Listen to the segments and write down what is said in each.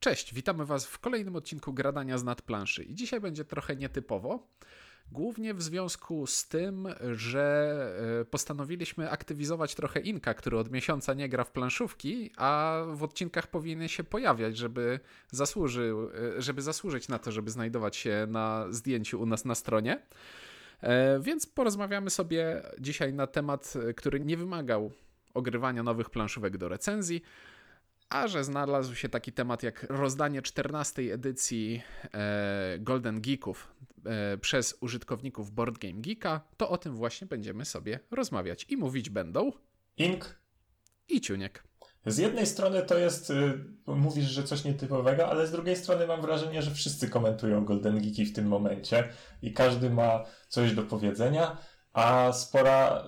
Cześć, witamy Was w kolejnym odcinku Gradania z nadplanszy. I dzisiaj będzie trochę nietypowo, głównie w związku z tym, że e, postanowiliśmy aktywizować trochę Inka, który od miesiąca nie gra w planszówki, a w odcinkach powinien się pojawiać, żeby, zasłużył, e, żeby zasłużyć na to, żeby znajdować się na zdjęciu u nas na stronie. E, więc porozmawiamy sobie dzisiaj na temat, który nie wymagał ogrywania nowych planszówek do recenzji, a że znalazł się taki temat jak rozdanie 14 edycji e, Golden Geeków e, przez użytkowników Board Game Geeka, to o tym właśnie będziemy sobie rozmawiać i mówić będą Ink i Ciuniek. Z jednej strony to jest, y, mówisz, że coś nietypowego, ale z drugiej strony mam wrażenie, że wszyscy komentują Golden Geeki w tym momencie i każdy ma coś do powiedzenia a spora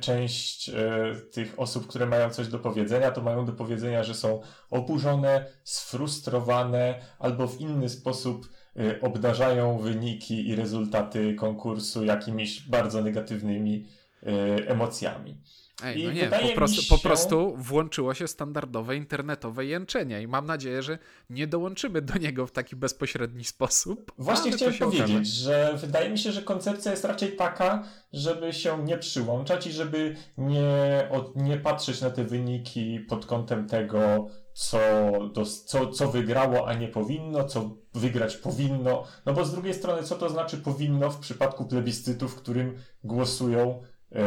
część e, tych osób, które mają coś do powiedzenia, to mają do powiedzenia, że są oburzone, sfrustrowane albo w inny sposób e, obdarzają wyniki i rezultaty konkursu jakimiś bardzo negatywnymi e, emocjami. Ej, no nie, po prostu, się... po prostu włączyło się standardowe internetowe jęczenie i mam nadzieję, że nie dołączymy do niego w taki bezpośredni sposób. Właśnie chciałem powiedzieć, okaże. że wydaje mi się, że koncepcja jest raczej taka, żeby się nie przyłączać i żeby nie, od, nie patrzeć na te wyniki pod kątem tego, co, do, co, co wygrało, a nie powinno, co wygrać powinno. No bo z drugiej strony, co to znaczy powinno w przypadku plebiscytu, w którym głosują yy,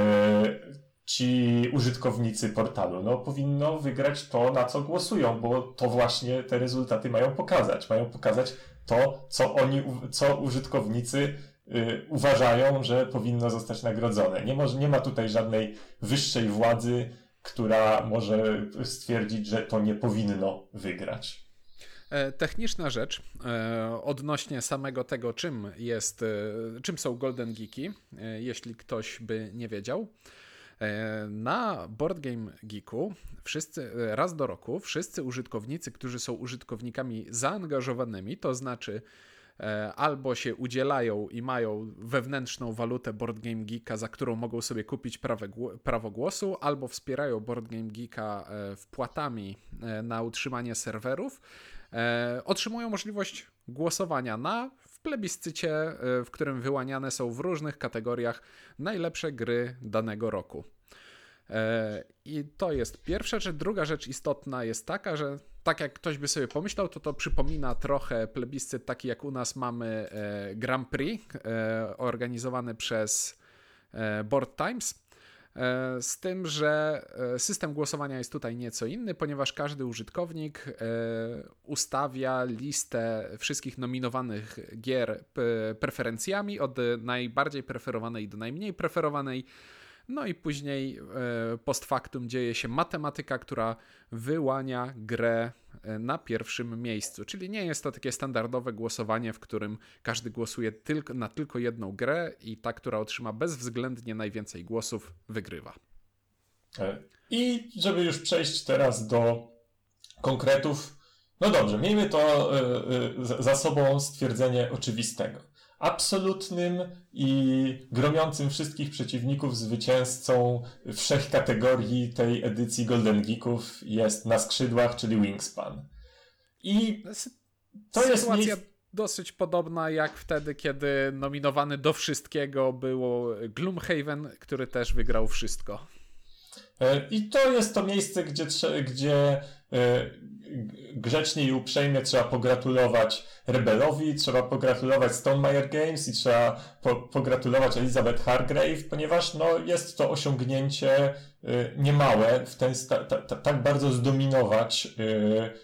ci użytkownicy portalu. No, powinno wygrać to, na co głosują, bo to właśnie te rezultaty mają pokazać. Mają pokazać to, co oni, co użytkownicy y, uważają, że powinno zostać nagrodzone. Nie, może, nie ma tutaj żadnej wyższej władzy, która może stwierdzić, że to nie powinno wygrać. E, techniczna rzecz e, odnośnie samego tego, czym jest, e, czym są Golden Geeki, jeśli ktoś by nie wiedział. E, na Board Game Geeku wszyscy, e, raz do roku wszyscy użytkownicy, którzy są użytkownikami zaangażowanymi, to znaczy e, albo się udzielają i mają wewnętrzną walutę Board Game Geeka, za którą mogą sobie kupić prawo głosu, albo wspierają Board Game Geeka wpłatami na utrzymanie serwerów, otrzymują możliwość głosowania na plebiscycie, e, w którym wyłaniane są w różnych kategoriach najlepsze gry danego roku. E, I to jest pierwsza rzecz. Druga rzecz istotna jest taka, że tak jak ktoś by sobie pomyślał, to to przypomina trochę plebiscyt taki jak u nas mamy e, Grand Prix organizowany przez Board Times. E, z tym, że e, system głosowania jest tutaj nieco inny, ponieważ każdy użytkownik e, ustawia listę wszystkich nominowanych gier preferencjami od najbardziej preferowanej do najmniej preferowanej. No i później post factum dzieje się matematyka, która wyłania grę E, na pierwszym miejscu. Czyli nie jest to takie standardowe głosowanie, w którym każdy głosuje tylko, na tylko jedną grę i ta, która otrzyma bezwzględnie najwięcej głosów, wygrywa. E, I żeby już przejść teraz do konkretów, no dobrze, miejmy to e, za sobą stwierdzenie oczywistego absolutnym i gromiącym wszystkich przeciwników zwycięzcą wszech kategorii tej edycji Golden Geeków jest na skrzydłach, czyli Wingspan. I to Sytuacja jest miejsce... dosyć podobna jak wtedy, kiedy nominowany do wszystkiego było Gloomhaven, który też wygrał wszystko. E, I to jest to miejsce, gdzie, gdzie e, grzecznie i uprzejmie trzeba pogratulować Rebelowi, trzeba pogratulować Stonemeyer Games i trzeba po, pogratulować Elizabeth Hargrave, ponieważ no, jest to osiągnięcie y, niemałe, w ten, ta, ta, tak bardzo zdominować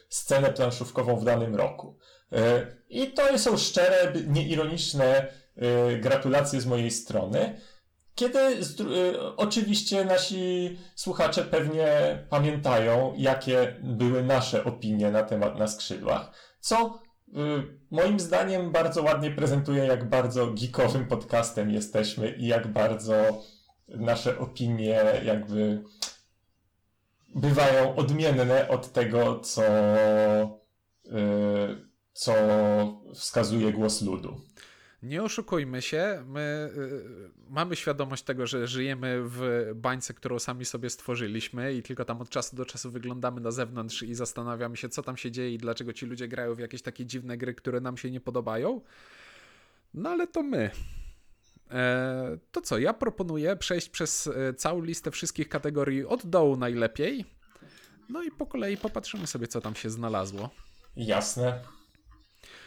scenę planszówkową w danym roku. I to są szczere, nieironiczne gratulacje z mojej strony. Kiedy y, oczywiście nasi słuchacze pewnie pamiętają, jakie były nasze opinie na temat na skrzydłach, co y, moim zdaniem bardzo ładnie prezentuje, jak bardzo geekowym podcastem jesteśmy i jak bardzo nasze opinie jakby bywają odmienne od tego, co, y, co wskazuje głos ludu. Nie oszukujmy się, my y, mamy świadomość tego, że żyjemy w bańce, którą sami sobie stworzyliśmy i tylko tam od czasu do czasu wyglądamy na zewnątrz i zastanawiamy się, co tam się dzieje i dlaczego ci ludzie grają w jakieś takie dziwne gry, które nam się nie podobają. No ale to my. E, to co, ja proponuję przejść przez e, całą listę wszystkich kategorii od dołu najlepiej. No i po kolei popatrzymy sobie, co tam się znalazło. Jasne.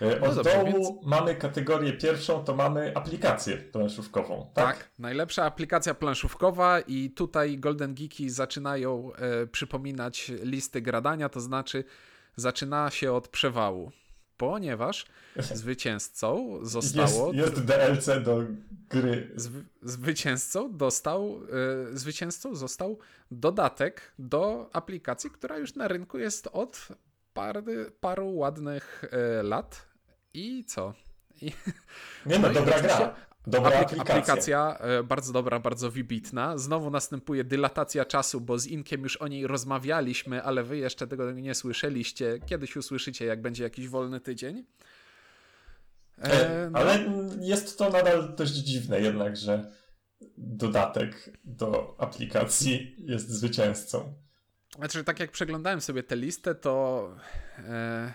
E, no od dobrze, dołu więc... mamy kategorię pierwszą, to mamy aplikację planszówkową, tak? Tak, najlepsza aplikacja planszówkowa i tutaj Golden Geeki zaczynają e, przypominać listy gradania, to znaczy zaczyna się od przewału, ponieważ zwycięzcą zostało... Jest, jest DLC do gry. Zwy, zwycięzcą dostał, e, zwycięzcą został dodatek do aplikacji, która już na rynku jest od pary, paru ładnych e, lat. I co? I, Nie no, no dobra gra. Dobra aplik aplikacja. aplikacja e, bardzo dobra, bardzo wybitna. Znowu następuje dylatacja czasu, bo z Inkiem już o niej rozmawialiśmy, ale wy jeszcze tego nie słyszeliście. Kiedyś usłyszycie, jak będzie jakiś wolny tydzień. E, no. Ale jest to nadal dość dziwne jednak, że dodatek do aplikacji jest zwycięzcą. Znaczy, tak jak przeglądałem sobie tę listę, to e,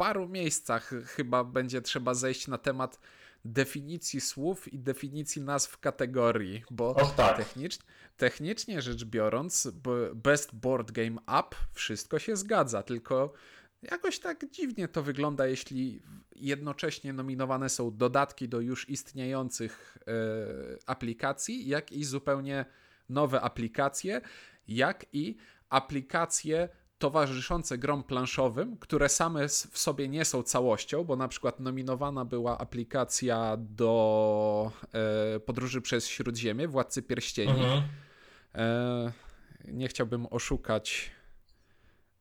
paru miejscach chyba będzie trzeba zejść na temat definicji słów i definicji nazw kategorii, bo Och, tak. technicz, technicznie rzecz biorąc, Best Board Game App wszystko się zgadza, tylko jakoś tak dziwnie to wygląda, jeśli jednocześnie nominowane są dodatki do już istniejących e, aplikacji, jak i zupełnie nowe aplikacje, jak i aplikacje towarzyszące grom planszowym, które same w sobie nie są całością, bo na przykład nominowana była aplikacja do e, podróży przez Śródziemie, Władcy Pierścieni. Mhm. E, nie chciałbym oszukać.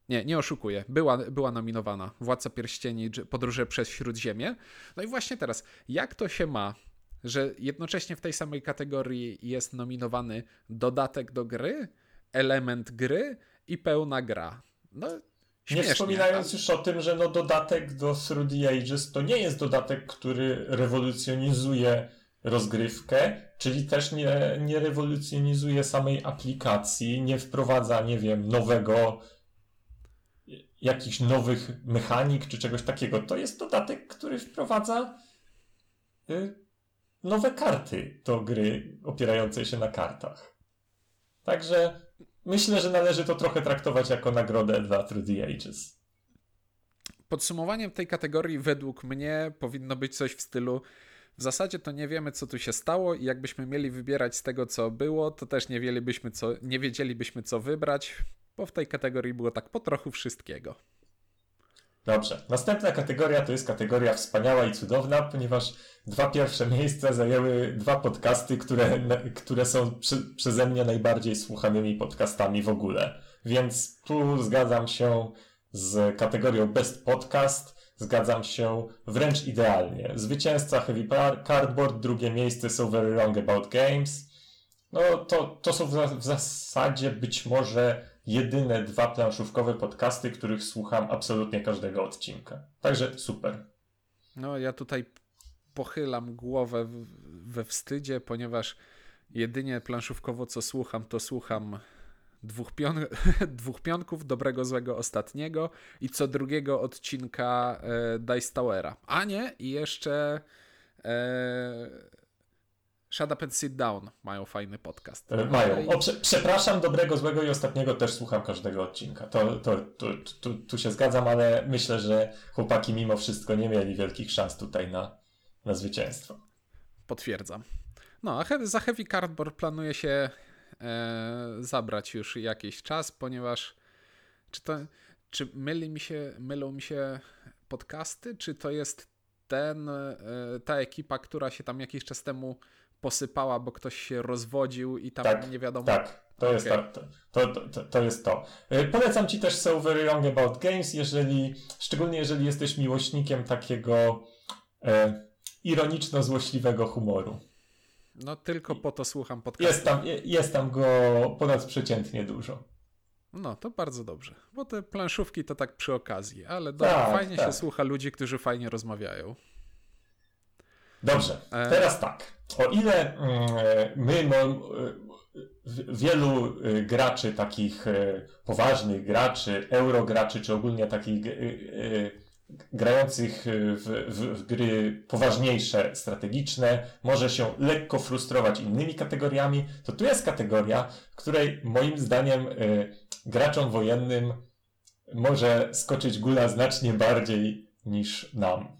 Nie, nie oszukuję. Była, była nominowana Władca Pierścieni, Podróże przez Śródziemie. No i właśnie teraz, jak to się ma, że jednocześnie w tej samej kategorii jest nominowany dodatek do gry, element gry i pełna gra. No, Śmiesznie, nie wspominając już o tym, że no dodatek do Through the Ages to nie jest dodatek, który rewolucjonizuje rozgrywkę, czyli też nie, nie rewolucjonizuje samej aplikacji, nie wprowadza, nie wiem, nowego, jakichś nowych mechanik czy czegoś takiego. To jest dodatek, który wprowadza y, nowe karty do gry opierającej się na kartach. Także myślę, że należy to trochę traktować jako nagrodę dla Through the Ages. Podsumowaniem tej kategorii według mnie powinno być coś w stylu w zasadzie to nie wiemy, co tu się stało i jakbyśmy mieli wybierać z tego, co było, to też nie, wiedzielibyśmy, co, nie wiedzielibyśmy, co wybrać, bo w tej kategorii było tak po trochu wszystkiego. Dobrze. Następna kategoria to jest kategoria wspaniała i cudowna, ponieważ dwa pierwsze miejsca zajęły dwa podcasty, które, które są przy, przeze mnie najbardziej słuchanymi podcastami w ogóle. Więc tu zgadzam się z kategorią Best Podcast. Zgadzam się wręcz idealnie. Zwycięzca Heavy Cardboard, drugie miejsce są Very Wrong About Games. No to, to są w, w zasadzie być może jedyne dwa planszówkowe podcasty, których słucham absolutnie każdego odcinka. Także super. No, ja tutaj pochylam głowę we wstydzie, ponieważ jedynie planszówkowo co słucham, to słucham dwóch, pion dwóch pionków, dobrego, złego, ostatniego i co drugiego odcinka e, Dice Towera. A nie, i jeszcze e, Shut Up and Sit Down mają fajny podcast. E, mają. O, prze, przepraszam, dobrego, złego i ostatniego też słucham każdego odcinka. To, to, to, to, tu się zgadzam, ale myślę, że chłopaki mimo wszystko nie mieli wielkich szans tutaj na, na zwycięstwo. Potwierdzam. No, a za Heavy Cardboard planuje się e, zabrać już jakiś czas, ponieważ czy to, czy myli mi się, mylą mi się podcasty, czy to jest ten, e, ta ekipa, która się tam jakiś czas temu posypała, bo ktoś się rozwodził i tam tak, nie wiadomo. Tak, to, okay. jest, to, to, to, to, jest to. E, polecam Ci też So Very Wrong About Games, jeżeli, szczególnie jeżeli jesteś miłośnikiem takiego e, ironiczno-złośliwego humoru. No tylko po to słucham podcastu. Jest tam, jest tam go ponadprzeciętnie dużo. No, to bardzo dobrze, bo te planszówki to tak przy okazji, ale tak, fajnie tak. się słucha ludzi, którzy fajnie rozmawiają. Dobrze, e. teraz tak. O ile mm, my, wielu graczy, takich poważnych graczy, eurograczy, czy ogólnie takich grających w, w, w, gry poważniejsze, strategiczne, może się lekko frustrować innymi kategoriami, to tu jest kategoria, w której moim zdaniem graczom wojennym może skoczyć gula znacznie bardziej niż nam.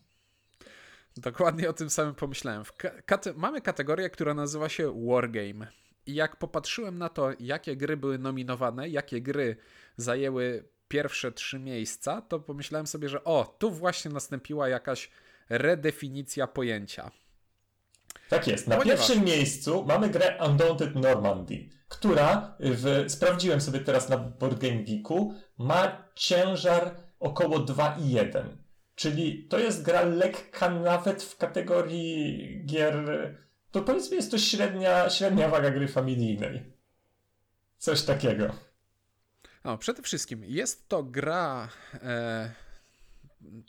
Dokładnie o tym samym pomyślałem. Kate mamy kategorię, która nazywa się Wargame. I jak popatrzyłem na to, jakie gry były nominowane, jakie gry zajęły pierwsze trzy miejsca, to pomyślałem sobie, że o, tu właśnie nastąpiła jakaś redefinicja pojęcia. Tak jest. Na Ponieważ... pierwszym miejscu mamy grę Undaunted Normandy, która, w, sprawdziłem sobie teraz na Board Game Geeku, ma ciężar około 2,1. Czyli to jest gra lekka nawet w kategorii gier. To powiedzmy jest to średnia, średnia waga gry familijnej. Coś takiego. No, przede wszystkim jest to gra e,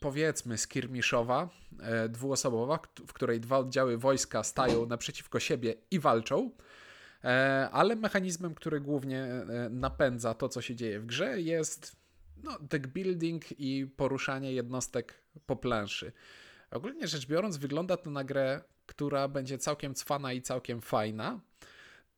powiedzmy skirmiszowa, e, dwuosobowa, w której dwa oddziały wojska stają naprzeciwko siebie i walczą, e, ale mechanizmem, który głównie e, napędza to, co się dzieje w grze jest no, deck building i poruszanie jednostek po planszy. Ogólnie rzecz biorąc, wygląda to na grę, która będzie całkiem cwana i całkiem fajna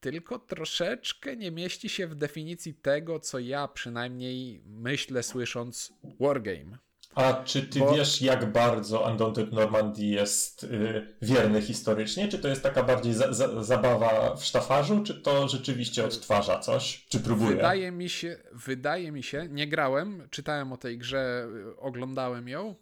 tylko troszeczkę nie mieści się w definicji tego, co ja przynajmniej myślę słysząc Wargame. A czy ty Bo... wiesz, jak bardzo Undaunted Normandy jest yy, wierny historycznie? Czy to jest taka bardziej za, za, zabawa w sztafarzu, czy to rzeczywiście odtwarza coś? Czy próbuje? Wydaje mi się, wydaje mi się, nie grałem, czytałem o tej grze, oglądałem ją,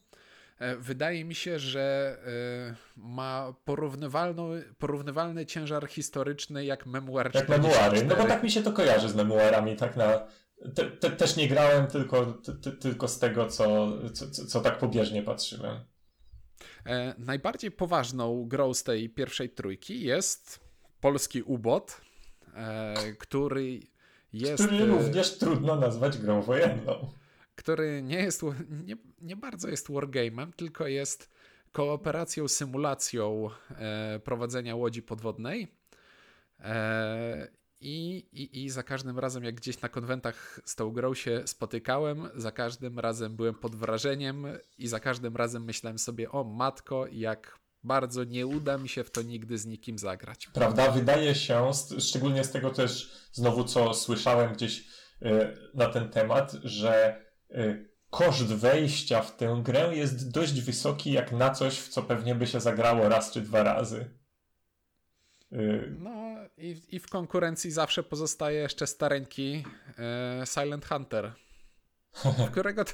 E, wydaje mi się, że e, ma porównywalny, porównywalny ciężar historyczny jak memuar Jak memuary, no bo tak mi się to kojarzy z memuarami, tak na... Te, te, też nie grałem, tylko, tylko z tego, co, co, co tak pobieżnie patrzyłem. E, najbardziej poważną grą z tej pierwszej trójki jest polski ubot, e, który jest... Który również trudno nazwać grą wojenną który nie jest, nie, nie bardzo jest wargame'em, tylko jest kooperacją, symulacją e, prowadzenia łodzi podwodnej. I, i, I za każdym razem, jak gdzieś na konwentach z tą grą się spotykałem, za każdym razem byłem pod wrażeniem i za każdym razem myślałem sobie, o matko, jak bardzo nie uda mi się w to nigdy z nikim zagrać. Prawda? Wydaje się, szczególnie z tego też znowu, co słyszałem gdzieś e, na ten temat, że Y, koszt wejścia w tę grę jest dość wysoki, jak na coś, w co pewnie by się zagrało raz czy dwa razy. Y, no i, i w konkurencji zawsze pozostaje jeszcze stareńki e, Silent Hunter. którego to,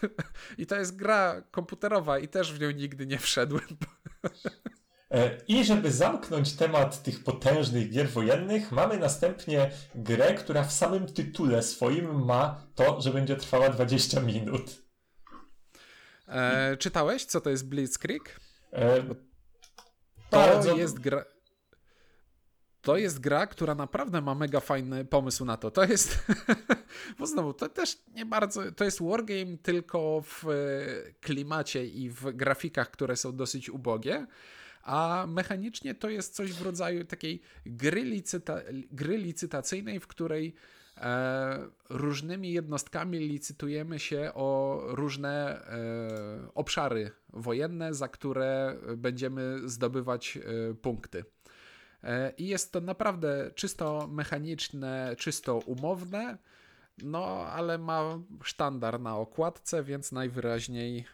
I to jest gra komputerowa i też w nią nigdy nie wszedłem. E, I żeby zamknąć temat tych potężnych gier wojennych, mamy następnie grę, która w samym tytule swoim ma to, że będzie trwała 20 minut. E, czytałeś, co to jest Blitzkrieg? E, to bardzo... jest gra. To jest gra, która naprawdę ma mega fajny pomysł na to. To jest, bo znowu, to też nie bardzo, to jest wargame tylko w klimacie i w grafikach, które są dosyć ubogie, a mechanicznie to jest coś w rodzaju takiej gry, licyta gry licytacyjnej, w której e, różnymi jednostkami licytujemy się o różne e, obszary wojenne, za które będziemy zdobywać e, punkty. E, I jest to naprawdę czysto mechaniczne, czysto umowne, no ale ma sztandar na okładce, więc najwyraźniej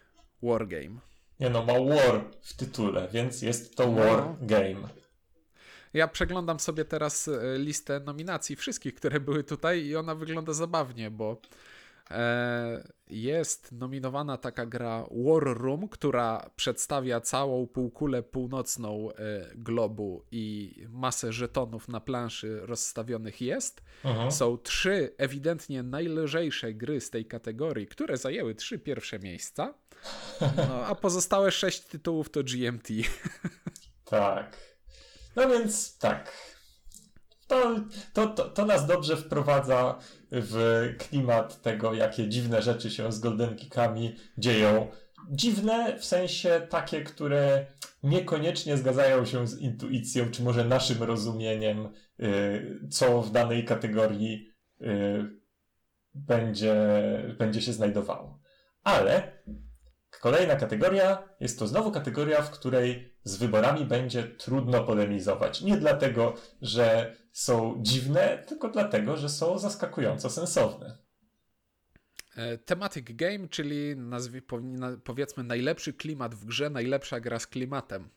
wargame. Nie no, ma war w tytule, więc jest to war no. game. Ja przeglądam sobie teraz e, listę nominacji wszystkich, które były tutaj i ona wygląda zabawnie, bo jest nominowana taka gra War Room, która przedstawia całą półkulę północną e, globu i masę żetonów na planszy rozstawionych jest. Mhm. Są trzy ewidentnie najlżejsze gry z tej kategorii, które zajęły trzy pierwsze miejsca. No, a pozostałe sześć tytułów to GMT. Tak. No więc tak. To, to, to, to nas dobrze wprowadza w klimat tego, jakie dziwne rzeczy się z Golden Geekami dzieją dziwne w sensie takie, które niekoniecznie zgadzają się z intuicją, czy może naszym rozumieniem, y, co w danej kategorii y, będzie, będzie się znajdowało. Ale kolejna kategoria jest to znowu kategoria, w której z wyborami będzie trudno polemizować. Nie dlatego, że są dziwne, tylko dlatego, że są zaskakująco sensowne. E, thematic game, czyli nazwy, powiedzmy najlepszy klimat w grze, najlepsza gra z klimatem.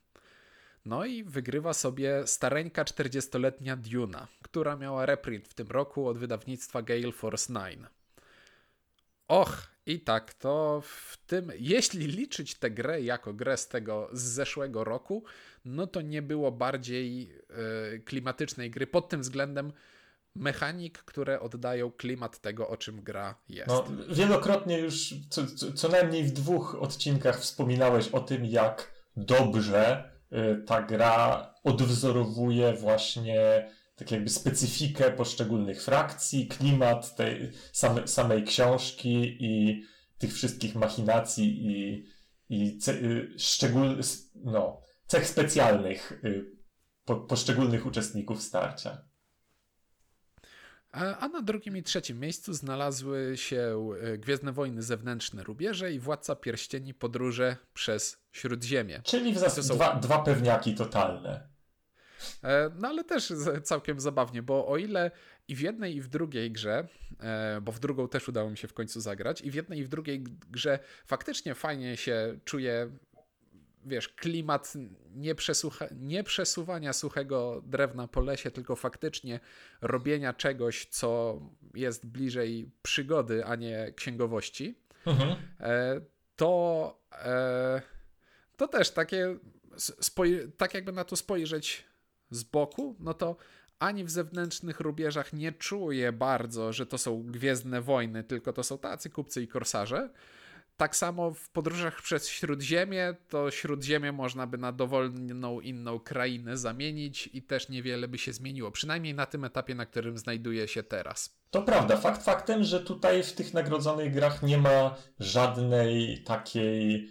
No i wygrywa sobie stareńka 40-letnia Duna, która miała reprint w tym roku od wydawnictwa Gale Force 9. Och, i tak, to w tym, jeśli liczyć tę grę jako grę z tego z zeszłego roku, no to nie było bardziej y, klimatycznej gry pod tym względem mechanik, które oddają klimat tego, o czym gra jest. No, wielokrotnie już, co, co, co najmniej w dwóch odcinkach wspominałeś o tym, jak dobrze y, ta gra odwzorowuje właśnie tak jakby specyfikę poszczególnych frakcji, klimat tej same, samej książki i tych wszystkich machinacji i, i ce, y, szczegól, no, cech specjalnych y, po, poszczególnych uczestników starcia. A na drugim i trzecim miejscu znalazły się y, Gwiezdne Wojny Zewnętrzne Rubieże i Władca Pierścieni Podróże przez Śródziemie. Czyli w zasadzie są... dwa, dwa pewniaki totalne. E, no ale też całkiem zabawnie, bo o ile i w jednej i w drugiej grze, e, bo w drugą też udało mi się w końcu zagrać, i w jednej i w drugiej grze faktycznie fajnie się czuje, wiesz, klimat nie, nie przesuwania suchego drewna po lesie, tylko faktycznie robienia czegoś, co jest bliżej przygody, a nie księgowości, mhm. E, to, to też takie, tak jakby na to spojrzeć z boku, no to ani w zewnętrznych rubieżach nie czuję bardzo, że to są gwiezdne wojny, tylko to są tacy kupcy i korsarze. Tak samo w podróżach przez Śródziemie, to Śródziemie można by na dowolną inną krainę zamienić i też niewiele by się zmieniło, przynajmniej na tym etapie, na którym znajduje się teraz. To prawda. Fakt faktem, że tutaj w tych nagrodzonych grach nie ma żadnej takiej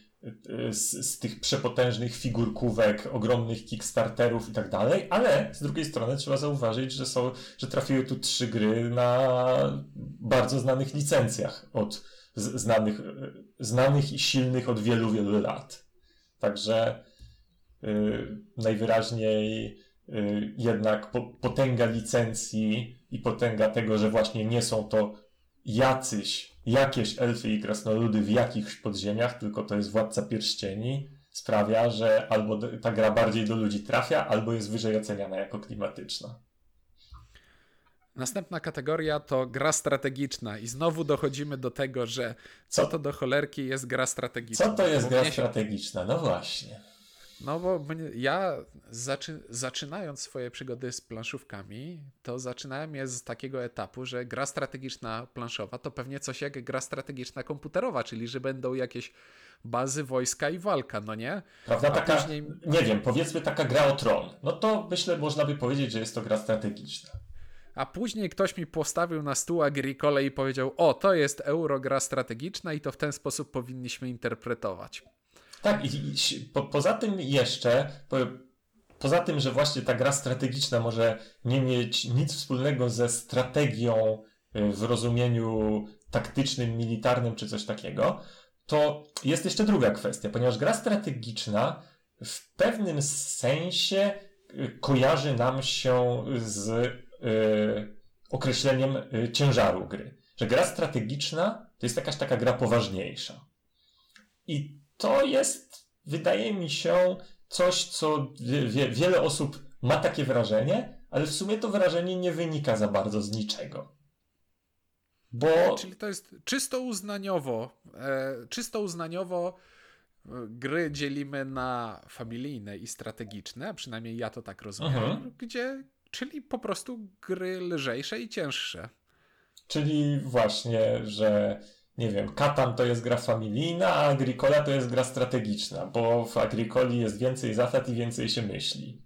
z, z, tych przepotężnych figurkówek, ogromnych kickstarterów i tak dalej, ale z drugiej strony trzeba zauważyć, że, są, że trafiły tu trzy gry na bardzo znanych licencjach od znanych, znanych i silnych od wielu, wielu lat. Także yy, najwyraźniej yy, jednak po, potęga licencji i potęga tego, że właśnie nie są to jacyś jakieś elfy i krasnoludy w jakichś podziemiach, tylko to jest Władca Pierścieni, sprawia, że albo ta gra bardziej do ludzi trafia, albo jest wyżej oceniana jako klimatyczna. Następna kategoria to gra strategiczna i znowu dochodzimy do tego, że co, co to do cholerki jest gra strategiczna. Co to jest gra strategiczna? No właśnie. No bo ja zaczy, zaczynając swoje przygody z planszówkami, to zaczynałem je z takiego etapu, że gra strategiczna planszowa to pewnie coś jak gra strategiczna komputerowa, czyli że będą jakieś bazy, wojska i walka, no nie? Prawda, taka, później... nie wiem, powiedzmy taka gra o tron. No to myślę, można by powiedzieć, że jest to gra strategiczna. A później ktoś mi postawił na stół Agricole i powiedział: O, to jest eurogra strategiczna, i to w ten sposób powinniśmy interpretować. Tak, i, i po, poza tym jeszcze, po, poza tym, że właśnie ta gra strategiczna może nie mieć nic wspólnego ze strategią y, w rozumieniu taktycznym, militarnym czy coś takiego, to jest jeszcze druga kwestia, ponieważ gra strategiczna w pewnym sensie y, kojarzy nam się z y, określeniem y, ciężaru gry. Że gra strategiczna to jest jakaś taka gra poważniejsza. I to jest, wydaje mi się, coś, co wie, wiele osób ma takie wrażenie, ale w sumie to wrażenie nie wynika za bardzo z niczego. Bo... Czyli to jest czysto uznaniowo, e, czysto uznaniowo e, gry dzielimy na familijne i strategiczne, a przynajmniej ja to tak rozumiem, mhm. gdzie, czyli po prostu gry lżejsze i cięższe. Czyli właśnie, że nie wiem, Katan to jest gra familijna, a Agricola to jest gra strategiczna, bo w Agricoli jest więcej zasad i więcej się myśli.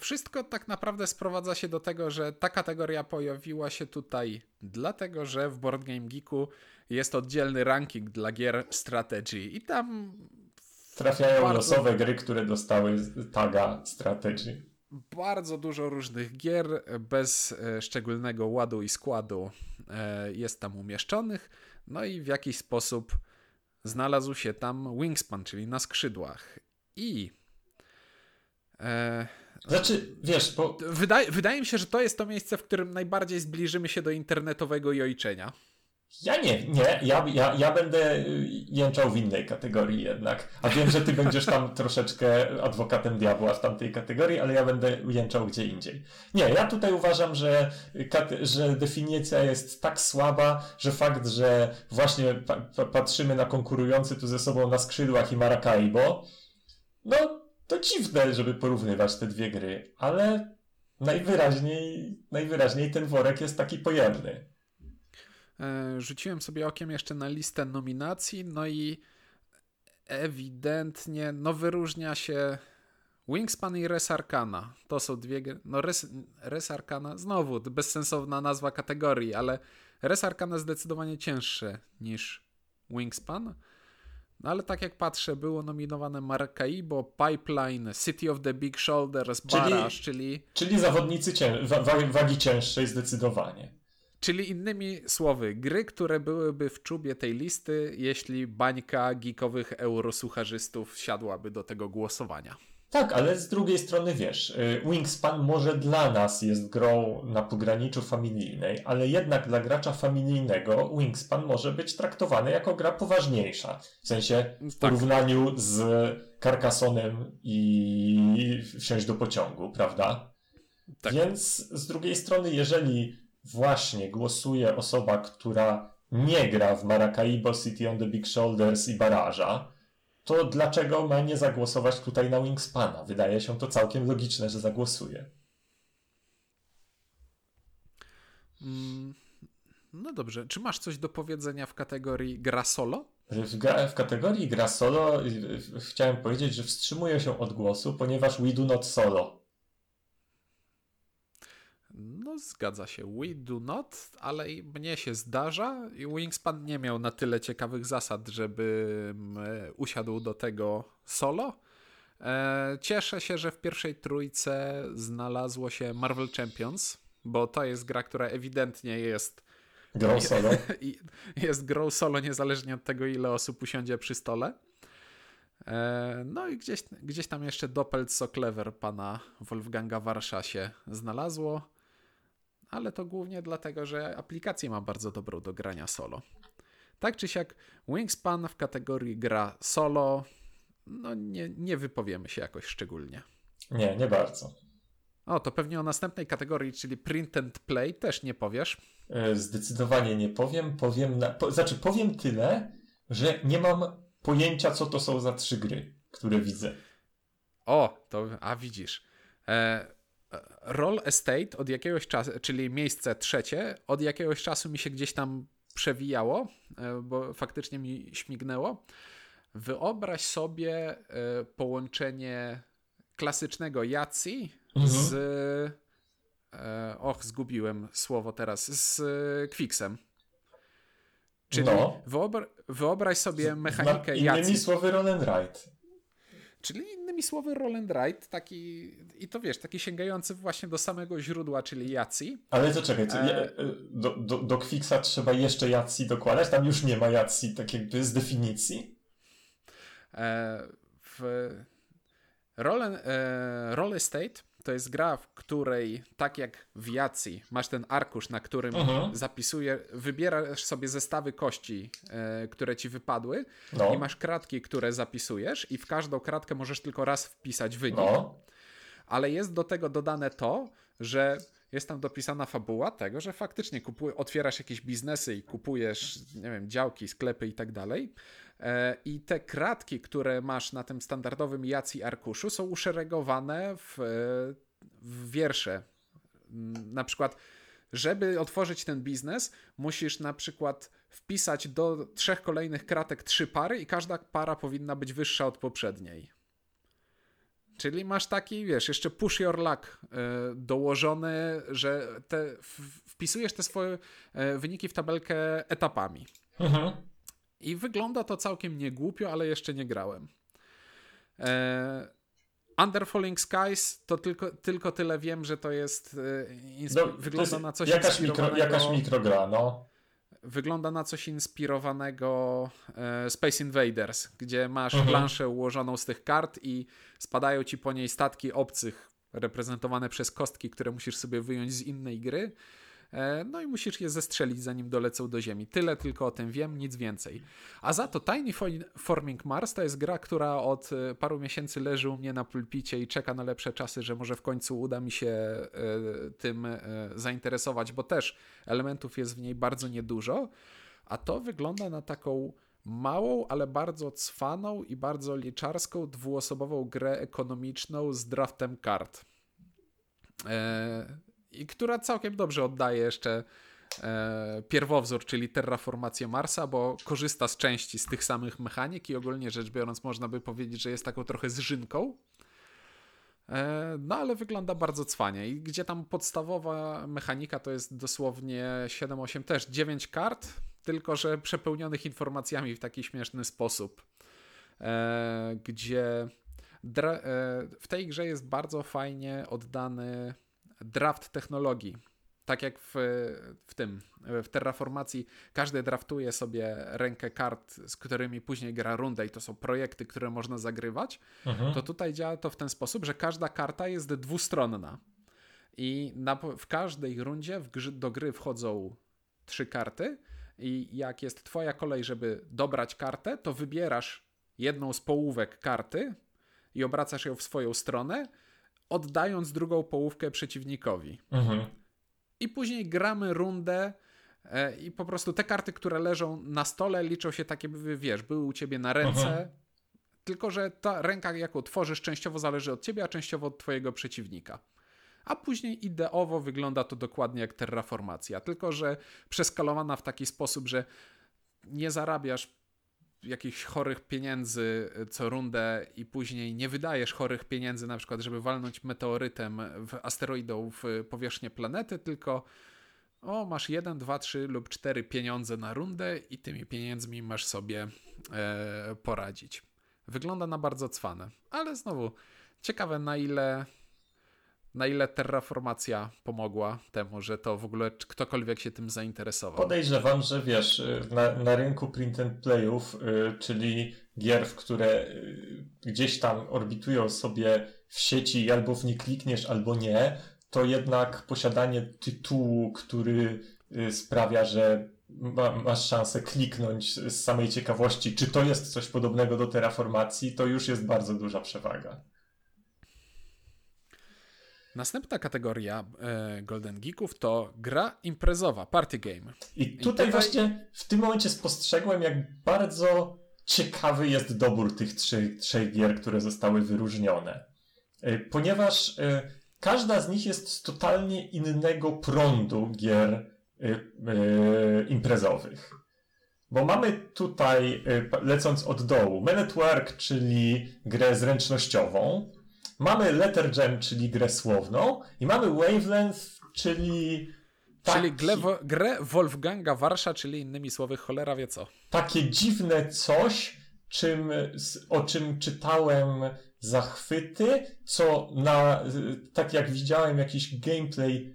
Wszystko tak naprawdę sprowadza się do tego, że ta kategoria pojawiła się tutaj dlatego, że w Board Game Geeku jest oddzielny ranking dla gier strategy i tam trafiają bardzo... losowe gry, które dostały taga strategy. Bardzo dużo różnych gier bez e, szczególnego ładu i składu e, jest tam umieszczonych. No i w jakiś sposób znalazł się tam Wingspan, czyli na skrzydłach. I e, znaczy, wiesz, bo... Wydaje, wydaje mi się, że to jest to miejsce, w którym najbardziej zbliżymy się do internetowego jojczenia. Ja nie, nie, ja, ja, ja będę y, jęczał w innej kategorii jednak. A wiem, że ty będziesz tam troszeczkę adwokatem diabła w tamtej kategorii, ale ja będę jęczał gdzie indziej. Nie, ja tutaj uważam, że, że definicja jest tak słaba, że fakt, że właśnie pa patrzymy na konkurujący tu ze sobą na skrzydłach i Maracaibo, no to dziwne, żeby porównywać te dwie gry, ale najwyraźniej, najwyraźniej ten worek jest taki pojemny. E, rzuciłem sobie okiem jeszcze na listę nominacji, no i ewidentnie no wyróżnia się Wingspan i Res Arcana. To są dwie gry. No Res, Res Arcana, znowu bezsensowna nazwa kategorii, ale Res Arcana zdecydowanie cięższe niż Wingspan. No ale tak jak patrzę, było nominowane Maracaibo, Pipeline, City of the Big Shoulders, Baraż, czyli... Czyli zawodnicy cię, wagi cięższej zdecydowanie. Czyli innymi słowy, gry, które byłyby w czubie tej listy, jeśli bańka geekowych eurosucharzystów siadłaby do tego głosowania. Tak, ale z drugiej strony wiesz, y, Wingspan może dla nas jest grą na pograniczu familijnej, ale jednak dla gracza familijnego Wingspan może być traktowany jako gra poważniejsza. W sensie w tak. porównaniu z Carcassonem i wsiąść do pociągu, prawda? Tak. Więc z drugiej strony, jeżeli właśnie głosuje osoba, która nie gra w Maracaibo, City on the Big Shoulders i Baraża, to dlaczego ma nie zagłosować tutaj na Wingspana? Wydaje się to całkiem logiczne, że zagłosuje. Mm, no dobrze. Czy masz coś do powiedzenia w kategorii gra solo? W, w kategorii gra solo chciałem powiedzieć, że wstrzymuję się od głosu, ponieważ we do not solo. No, zgadza się. We do not, ale mnie się zdarza i Wingspan nie miał na tyle ciekawych zasad, żeby usiadł do tego solo. E, cieszę się, że w pierwszej trójce znalazło się Marvel Champions, bo to jest gra, która ewidentnie jest grą solo. Jest grą solo niezależnie od tego, ile osób usiądzie przy stole. E, no i gdzieś, gdzieś tam jeszcze Doppelt so clever pana Wolfganga Warsza się znalazło ale to głównie dlatego, że aplikację ma bardzo dobrą do grania solo. Tak czy siak, Wingspan w kategorii gra solo, no nie, nie wypowiemy się jakoś szczególnie. Nie, nie bardzo. O, to pewnie o następnej kategorii, czyli print and play, też nie powiesz? E, zdecydowanie nie powiem. Powiem, na, po, znaczy powiem tyle, że nie mam pojęcia, co to są za trzy gry, które widzę. O, to, a widzisz. E, Roll Estate od jakiegoś czasu, czyli miejsce trzecie, od jakiegoś czasu mi się gdzieś tam przewijało, e, bo faktycznie mi śmignęło. Wyobraź sobie e, połączenie klasycznego Yacji mhm. z. E, och, zgubiłem słowo teraz. Z Quicksem. Czyli no. wyobra wyobraź sobie mechanikę Yacji. Innymi słowy, Roll and Ride. Czyli innymi słowy Roll and Ride, taki, i to wiesz, taki sięgający właśnie do samego źródła, czyli Jacji. Ale to czekaj, to e... do, do, do Quicksa trzeba jeszcze Jacji dokładać? Tam już nie ma Jacji, tak jakby z definicji? E, w Roll, e, Roll Estate to jest gra, w której tak jak w Jacji masz ten arkusz, na którym mhm. zapisuje, wybierasz sobie zestawy kości, e, które ci wypadły no. i masz kratki, które zapisujesz i w każdą kratkę możesz tylko raz wpisać wynik. No. Ale jest do tego dodane to, że jest tam dopisana fabuła tego, że faktycznie kupuj, otwierasz jakieś biznesy i kupujesz, nie wiem, działki, sklepy i tak dalej. E, I te kratki, które masz na tym standardowym Jacji arkuszu, są uszeregowane w, w wiersze. Na przykład, żeby otworzyć ten biznes, musisz na przykład wpisać do trzech kolejnych kratek trzy pary i każda para powinna być wyższa od poprzedniej. Czyli masz taki, wiesz, jeszcze push your luck e, dołożony, że te, wpisujesz te swoje e, wyniki w tabelkę etapami. Mhm. I wygląda to całkiem niegłupio, ale jeszcze nie grałem. E, Under Falling Skies to tylko, tylko tyle wiem, że to jest. no, wygląda to jest na coś jakaś, mikro, jakaś mikrogra, no wygląda na coś inspirowanego e, Space Invaders, gdzie masz mhm. planszę ułożoną z tych kart i spadają ci po niej statki obcych, reprezentowane przez kostki, które musisz sobie wyjąć z innej gry. E, no i musisz je zestrzelić, zanim dolecą do Ziemi. Tyle tylko o tym wiem, nic więcej. A za to Tiny Forming Mars to jest gra, która od e, paru miesięcy leży u mnie na pulpicie i czeka na lepsze czasy, że może w końcu uda mi się e, tym zainteresować, bo też elementów jest w niej bardzo niedużo. A to wygląda na taką małą, ale bardzo cwaną i bardzo liczarską dwuosobową grę ekonomiczną z draftem kart i która całkiem dobrze oddaje jeszcze e, pierwowzór, czyli terraformację Marsa, bo korzysta z części z tych samych mechanik i ogólnie rzecz biorąc można by powiedzieć, że jest taką trochę zżynką. E, no ale wygląda bardzo cwanie i gdzie tam podstawowa mechanika to jest dosłownie 7-8 też 9 kart, tylko że przepełnionych informacjami w taki śmieszny sposób. E, gdzie e, w tej grze jest bardzo fajnie oddany draft technologii. Tak jak w, w tym, w terraformacji, każdy draftuje sobie rękę kart, z którymi później gra rundę i to są projekty, które można zagrywać, mhm. to tutaj działa to w ten sposób, że każda karta jest dwustronna. I na, w każdej rundzie w gry, do gry wchodzą trzy karty, i jak jest twoja kolej, żeby dobrać kartę, to wybierasz jedną z połówek karty i obracasz ją w swoją stronę oddając drugą połówkę przeciwnikowi. Mhm. I później gramy rundę e, i po prostu te karty, które leżą na stole, liczą się takie, wiesz, były u ciebie na ręce, mhm. tylko że ta ręka, jaką tworzysz, częściowo zależy od ciebie, a częściowo od twojego przeciwnika. A później ideowo wygląda to dokładnie jak terraformacja, tylko że przeskalowana w taki sposób, że nie zarabiasz jakichś chorych pieniędzy e, co rundę i później nie wydajesz chorych pieniędzy na przykład, żeby walnąć meteorytem w asteroidą w powierzchnię planety, tylko o, masz jeden, dwa, trzy lub cztery pieniądze na rundę i tymi pieniędzmi masz sobie e, poradzić. Wygląda na bardzo cwane, ale znowu ciekawe na ile na ile terraformacja pomogła temu, że to w ogóle ktokolwiek się tym zainteresował. Podejrzewam, że wiesz, na, na rynku print and playów, yy, czyli gier, w które yy, gdzieś tam orbitują sobie w sieci albo w nie klikniesz, albo nie, to jednak posiadanie tytułu, który sprawia, że ma, masz szansę kliknąć z samej ciekawości, czy to jest coś podobnego do terraformacji, to już jest bardzo duża przewaga. Następna kategoria e, Golden Geeków to gra imprezowa, party game. I tutaj, I tutaj, właśnie w tym momencie spostrzegłem, jak bardzo ciekawy jest dobór tych trzech, trzech gier, które zostały wyróżnione. E, ponieważ e, każda z nich jest z totalnie innego prądu gier imprezowych. Bo mamy tutaj, lecąc od dołu, Men at Work, czyli grę zręcznościową, mamy Letter Jam, czyli grę słowną i mamy Wavelength, czyli Taki, czyli grę, grę Wolfganga Warsza, czyli innymi słowy cholera wie co. Takie dziwne coś, czym, o czym czytałem zachwyty, co na, tak jak widziałem jakiś gameplay,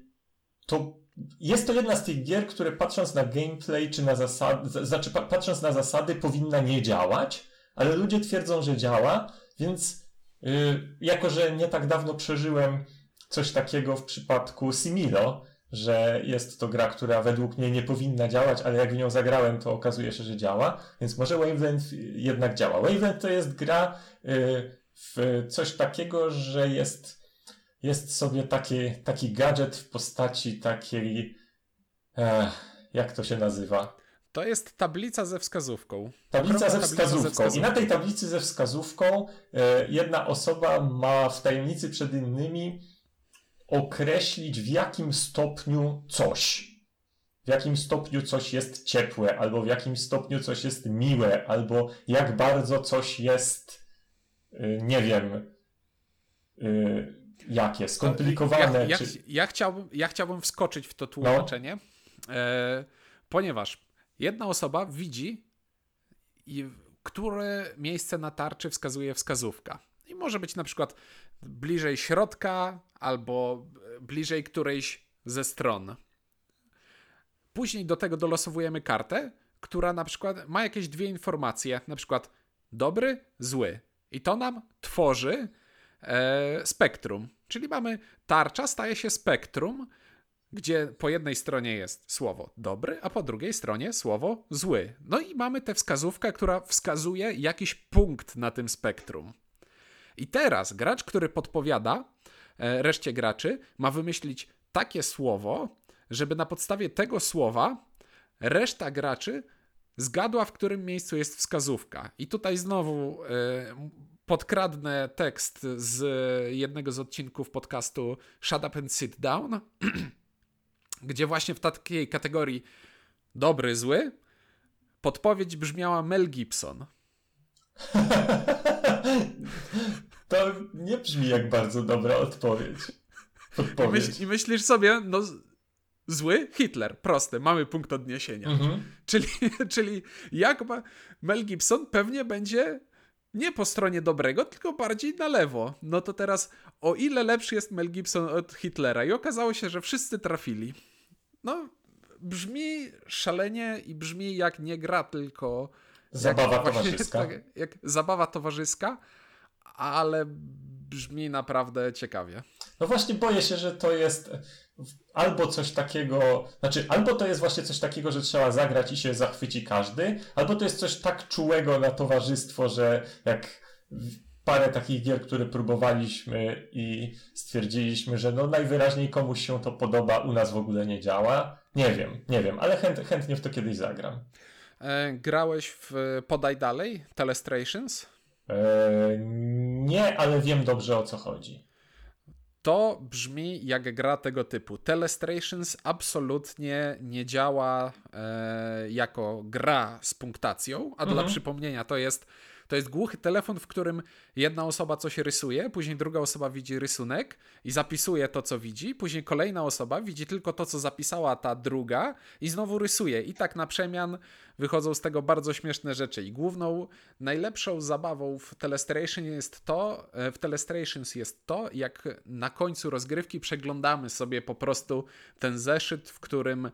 to jest to jedna z tych gier, które patrząc na gameplay, czy na zasady, znaczy patrząc na zasady powinna nie działać, ale ludzie twierdzą, że działa, więc jako, że nie tak dawno przeżyłem coś takiego w przypadku Similo, że jest to gra, która według mnie nie powinna działać, ale jak w nią zagrałem, to okazuje się, że działa, więc może Wavelength jednak działa. Wavelength to jest gra y, w coś takiego, że jest, jest sobie taki, taki gadżet w postaci takiej, jak to się nazywa? To jest tablica ze wskazówką. Tablica ze wskazówką. ze wskazówką. I na tej tablicy ze wskazówką e, jedna osoba ma w tajemnicy przed innymi określić w jakim stopniu coś. W jakim stopniu coś jest ciepłe, albo w jakim stopniu coś jest miłe, albo jak bardzo coś jest, e, nie wiem, yy, jakie, skomplikowane. Ja, ja, czy... ja, chciałbym, ja chciałbym wskoczyć w to tłumaczenie, no. e, ponieważ jedna osoba widzi, które miejsce na tarczy wskazuje wskazówka. I może być na przykład bliżej środka albo bliżej którejś ze stron. Później do tego dolosowujemy kartę, która na przykład ma jakieś dwie informacje, na przykład dobry, zły. I to nam tworzy e, spektrum. Czyli mamy tarcza, staje się spektrum, gdzie po jednej stronie jest słowo dobry, a po drugiej stronie słowo zły. No i mamy tę wskazówkę, która wskazuje jakiś punkt na tym spektrum. I teraz gracz, który podpowiada e, reszcie graczy, ma wymyślić takie słowo, żeby na podstawie tego słowa reszta graczy zgadła, w którym miejscu jest wskazówka. I tutaj znowu e, podkradnę tekst z jednego z odcinków podcastu Shut Up and Sit Down, gdzie właśnie w takiej kategorii dobry, zły podpowiedź brzmiała Mel Gibson. To nie brzmi jak bardzo dobra odpowiedź. I, myśl, I, myślisz sobie, no zły Hitler, prosty, mamy punkt odniesienia. Mhm. Czyli, czyli jak ma Mel Gibson pewnie będzie nie po stronie dobrego, tylko bardziej na lewo. No to teraz, o ile lepszy jest Mel Gibson od Hitlera? I okazało się, że wszyscy trafili. No, brzmi szalenie i brzmi jak nie gra, tylko. Zabawa jak, towarzyska. Tak, jak zabawa towarzyska, ale brzmi naprawdę ciekawie. No właśnie boję się, że to jest albo coś takiego, znaczy albo to jest właśnie coś takiego, że trzeba zagrać i się zachwyci każdy, albo to jest coś tak czułego na towarzystwo, że jak parę takich gier, które próbowaliśmy i stwierdziliśmy, że no najwyraźniej komuś się to podoba, u nas w ogóle nie działa. Nie wiem, nie wiem, ale chęt, chętnie w to kiedyś zagram. E, grałeś w Podaj Dalej, Telestrations? E, nie, ale wiem dobrze o co chodzi. To brzmi jak gra tego typu. Telestrations absolutnie nie działa e, jako gra z punktacją, a mhm. dla przypomnienia to jest to jest głuchy telefon, w którym jedna osoba coś rysuje, później druga osoba widzi rysunek i zapisuje to, co widzi, później kolejna osoba widzi tylko to, co zapisała ta druga i znowu rysuje. I tak na przemian wychodzą z tego bardzo śmieszne rzeczy. I główną, najlepszą zabawą w Telestration jest to, e, w Telestrations jest to, jak na końcu rozgrywki przeglądamy sobie po prostu ten zeszyt, w którym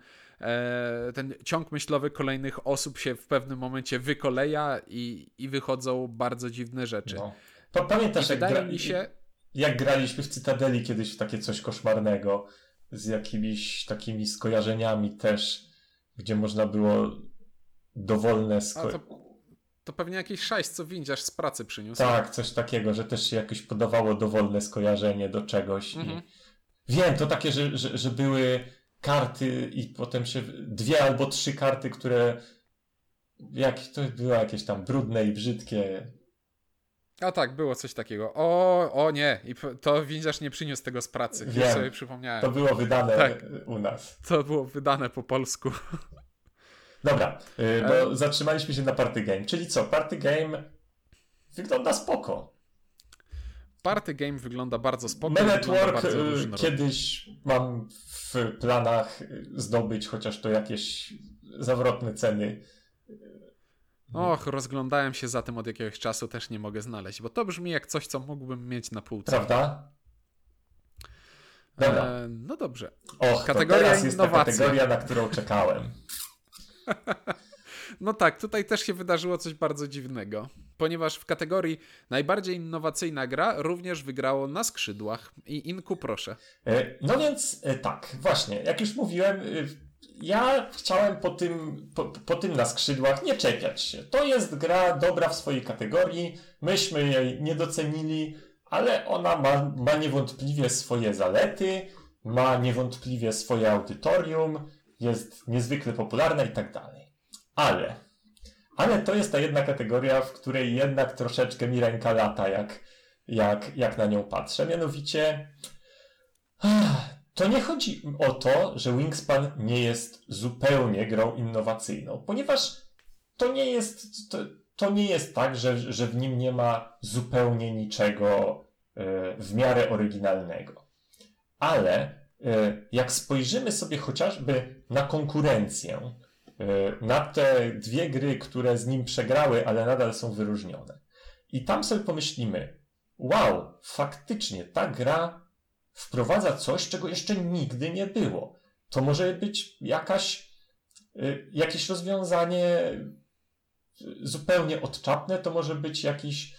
ten ciąg myślowy kolejnych osób się w pewnym momencie wykoleja i, i wychodzą bardzo dziwne rzeczy. No. Pamiętasz, jak, gra... się... jak graliśmy w Cytadeli kiedyś w takie coś koszmarnego z jakimiś takimi skojarzeniami też, gdzie można było dowolne sko... To, to, pewnie jakiś szajs, co windziarz z pracy przyniósł. Tak, coś takiego, że też się jakoś podawało dowolne skojarzenie do czegoś. Mhm. I... Wiem, to takie, że, że, że były karty i potem się dwie albo trzy karty, które jak to było jakieś tam brudne i brzydkie. A tak, było coś takiego. O, o nie, i to windziarz nie przyniósł tego z pracy. Wiem, sobie przypomniałem. To było wydane tak, u nas. To było wydane po polsku. Dobra, y, bo e... zatrzymaliśmy się na party game. Czyli co, party game wygląda spoko. Party game wygląda bardzo spoko. Man at Work y, kiedyś mam w planach zdobyć chociaż to jakieś zawrotne ceny. Och, rozglądałem się za tym od jakiegoś czasu, też nie mogę znaleźć, bo to brzmi jak coś, co mógłbym mieć na półce. Prawda? Dobra. E, no dobrze. Och, kategoria to teraz jest ta kategoria, na którą czekałem. No tak, tutaj też się wydarzyło coś bardzo dziwnego, ponieważ w kategorii najbardziej innowacyjna gra również wygrało na skrzydłach. I Inku, proszę. E, no więc e, tak, właśnie, jak już mówiłem, e, ja chciałem po tym, po, po, tym na skrzydłach nie czepiać się. To jest gra dobra w swojej kategorii, myśmy jej nie docenili, ale ona ma, ma niewątpliwie swoje zalety, ma niewątpliwie swoje audytorium, jest niezwykle popularna i tak dalej. Ale, ale to jest ta jedna kategoria, w której jednak troszeczkę mi ręka lata, jak, jak, jak na nią patrzę. Mianowicie, to nie chodzi o to, że Wingspan nie jest zupełnie grą innowacyjną, ponieważ to nie jest, to, to nie jest tak, że, że w nim nie ma zupełnie niczego w miarę oryginalnego. Ale jak spojrzymy sobie chociażby na konkurencję, na te dwie gry, które z nim przegrały, ale nadal są wyróżnione, i tam sobie pomyślimy, wow, faktycznie ta gra wprowadza coś, czego jeszcze nigdy nie było. To może być jakaś, y, jakieś rozwiązanie zupełnie odczapne, to może być jakiś,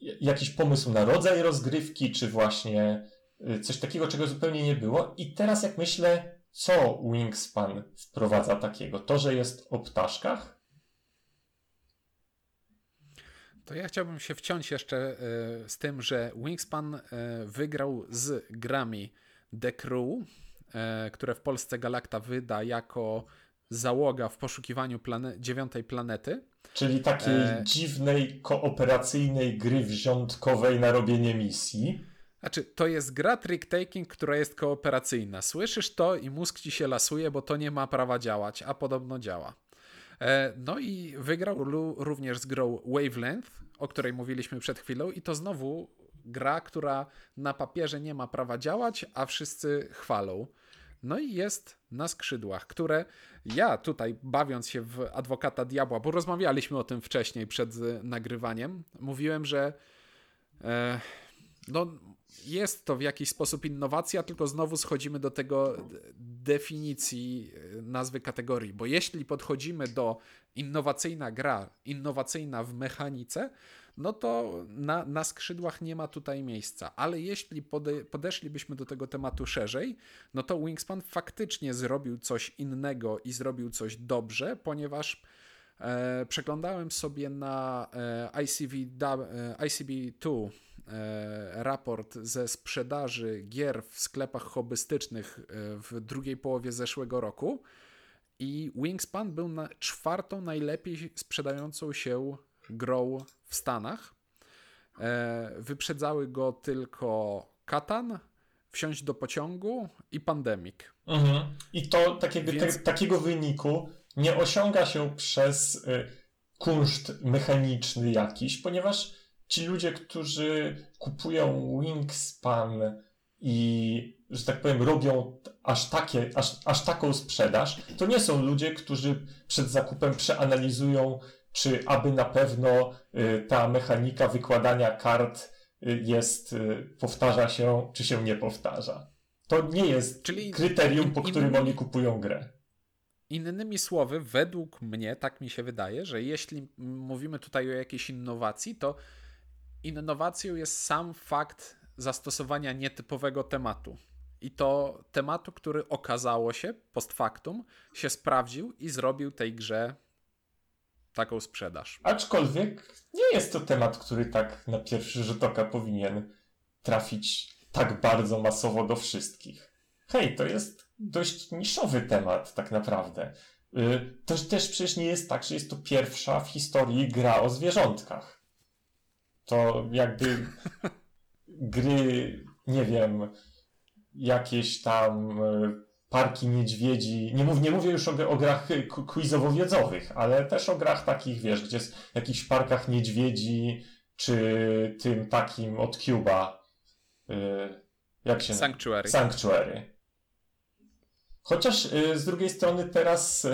jakiś pomysł na rodzaj rozgrywki, czy właśnie coś takiego, czego zupełnie nie było. I teraz jak myślę, co Wingspan wprowadza takiego? To, że jest o ptaszkach? To ja chciałbym się wciąć jeszcze e, z tym, że Wingspan e, wygrał z grami The Crew, e, które w Polsce Galacta wyda jako załoga w poszukiwaniu plane dziewiątej planety. Czyli takiej e... dziwnej, kooperacyjnej gry wziątkowej na robienie misji. Znaczy, to jest gra trick-taking, która jest kooperacyjna. Słyszysz to i mózg ci się lasuje, bo to nie ma prawa działać, a podobno działa. E, no i wygrał również z grą Wavelength, o której mówiliśmy przed chwilą, i to znowu gra, która na papierze nie ma prawa działać, a wszyscy chwalą. No i jest na skrzydłach, które ja tutaj, bawiąc się w adwokata diabła, bo rozmawialiśmy o tym wcześniej przed nagrywaniem, mówiłem, że e, no, jest to w jakiś sposób innowacja, tylko znowu schodzimy do tego definicji e, nazwy kategorii, bo jeśli podchodzimy do innowacyjna gra, innowacyjna w mechanice, no to na, na skrzydłach nie ma tutaj miejsca. Ale jeśli pode, podeszlibyśmy do tego tematu szerzej, no to Wingspan faktycznie zrobił coś innego i zrobił coś dobrze, ponieważ e, przeglądałem sobie na e, ICV, e, ICB2 e, raport ze sprzedaży gier w sklepach hobbystycznych e, w drugiej połowie zeszłego roku. I Wingspan był na czwartą najlepiej sprzedającą się grą w Stanach. E, wyprzedzały go tylko Katan, Wsiąść do pociągu i Pandemik. Mhm. I to takiego, Więc... te, takiego wyniku nie osiąga się przez y, kunszt mechaniczny jakiś, ponieważ ci ludzie, którzy kupują Wingspan i, że tak powiem, robią aż, takie, aż, aż taką sprzedaż, to nie są ludzie, którzy przed zakupem przeanalizują czy aby na pewno y, ta mechanika wykładania kart y, jest, y, powtarza się, czy się nie powtarza. To nie jest Czyli kryterium, po którym oni kupują grę. Innymi słowy, według mnie, tak mi się wydaje, że jeśli mówimy tutaj o jakiejś innowacji, to innowacją jest sam fakt zastosowania nietypowego tematu. I to tematu, który okazało się post factum, się sprawdził i zrobił tej grze taką sprzedaż. Aczkolwiek nie jest to temat, który tak na pierwszy rzut oka powinien trafić tak bardzo masowo do wszystkich. Hej, to jest dość niszowy temat, tak naprawdę. Y, to też przecież nie jest tak, że jest to pierwsza w historii gra o zwierzątkach. To jakby gry, nie wiem, jakieś tam y, parki niedźwiedzi. Nie, mów, nie mówię już o, o grach quizowo-wiedzowych, ale też o grach takich, wiesz, gdzie jest w jakichś parkach niedźwiedzi, czy tym takim od Cuba. Yy, jak się Sanctuary. Sanctuary. Chociaż yy, z drugiej strony teraz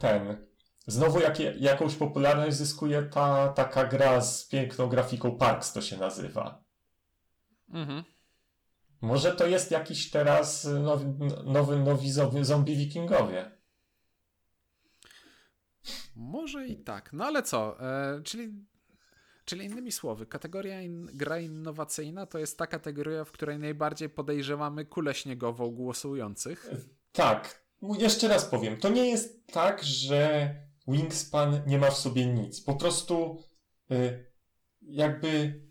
ten. Znowu jakie, jakąś popularność zyskuje ta taka gra z piękną grafiką Parks, to się nazywa. Mhm. Może to jest jakiś teraz nowy, nowy nowi zombie wikingowie. Może i tak. No ale co? E, czyli, czyli innymi słowy, kategoria in, gra innowacyjna to jest ta kategoria, w której najbardziej podejrzewamy kulę śniegową głosujących. Tak. Jeszcze raz powiem. To nie jest tak, że Wingspan nie ma w sobie nic. Po prostu y, jakby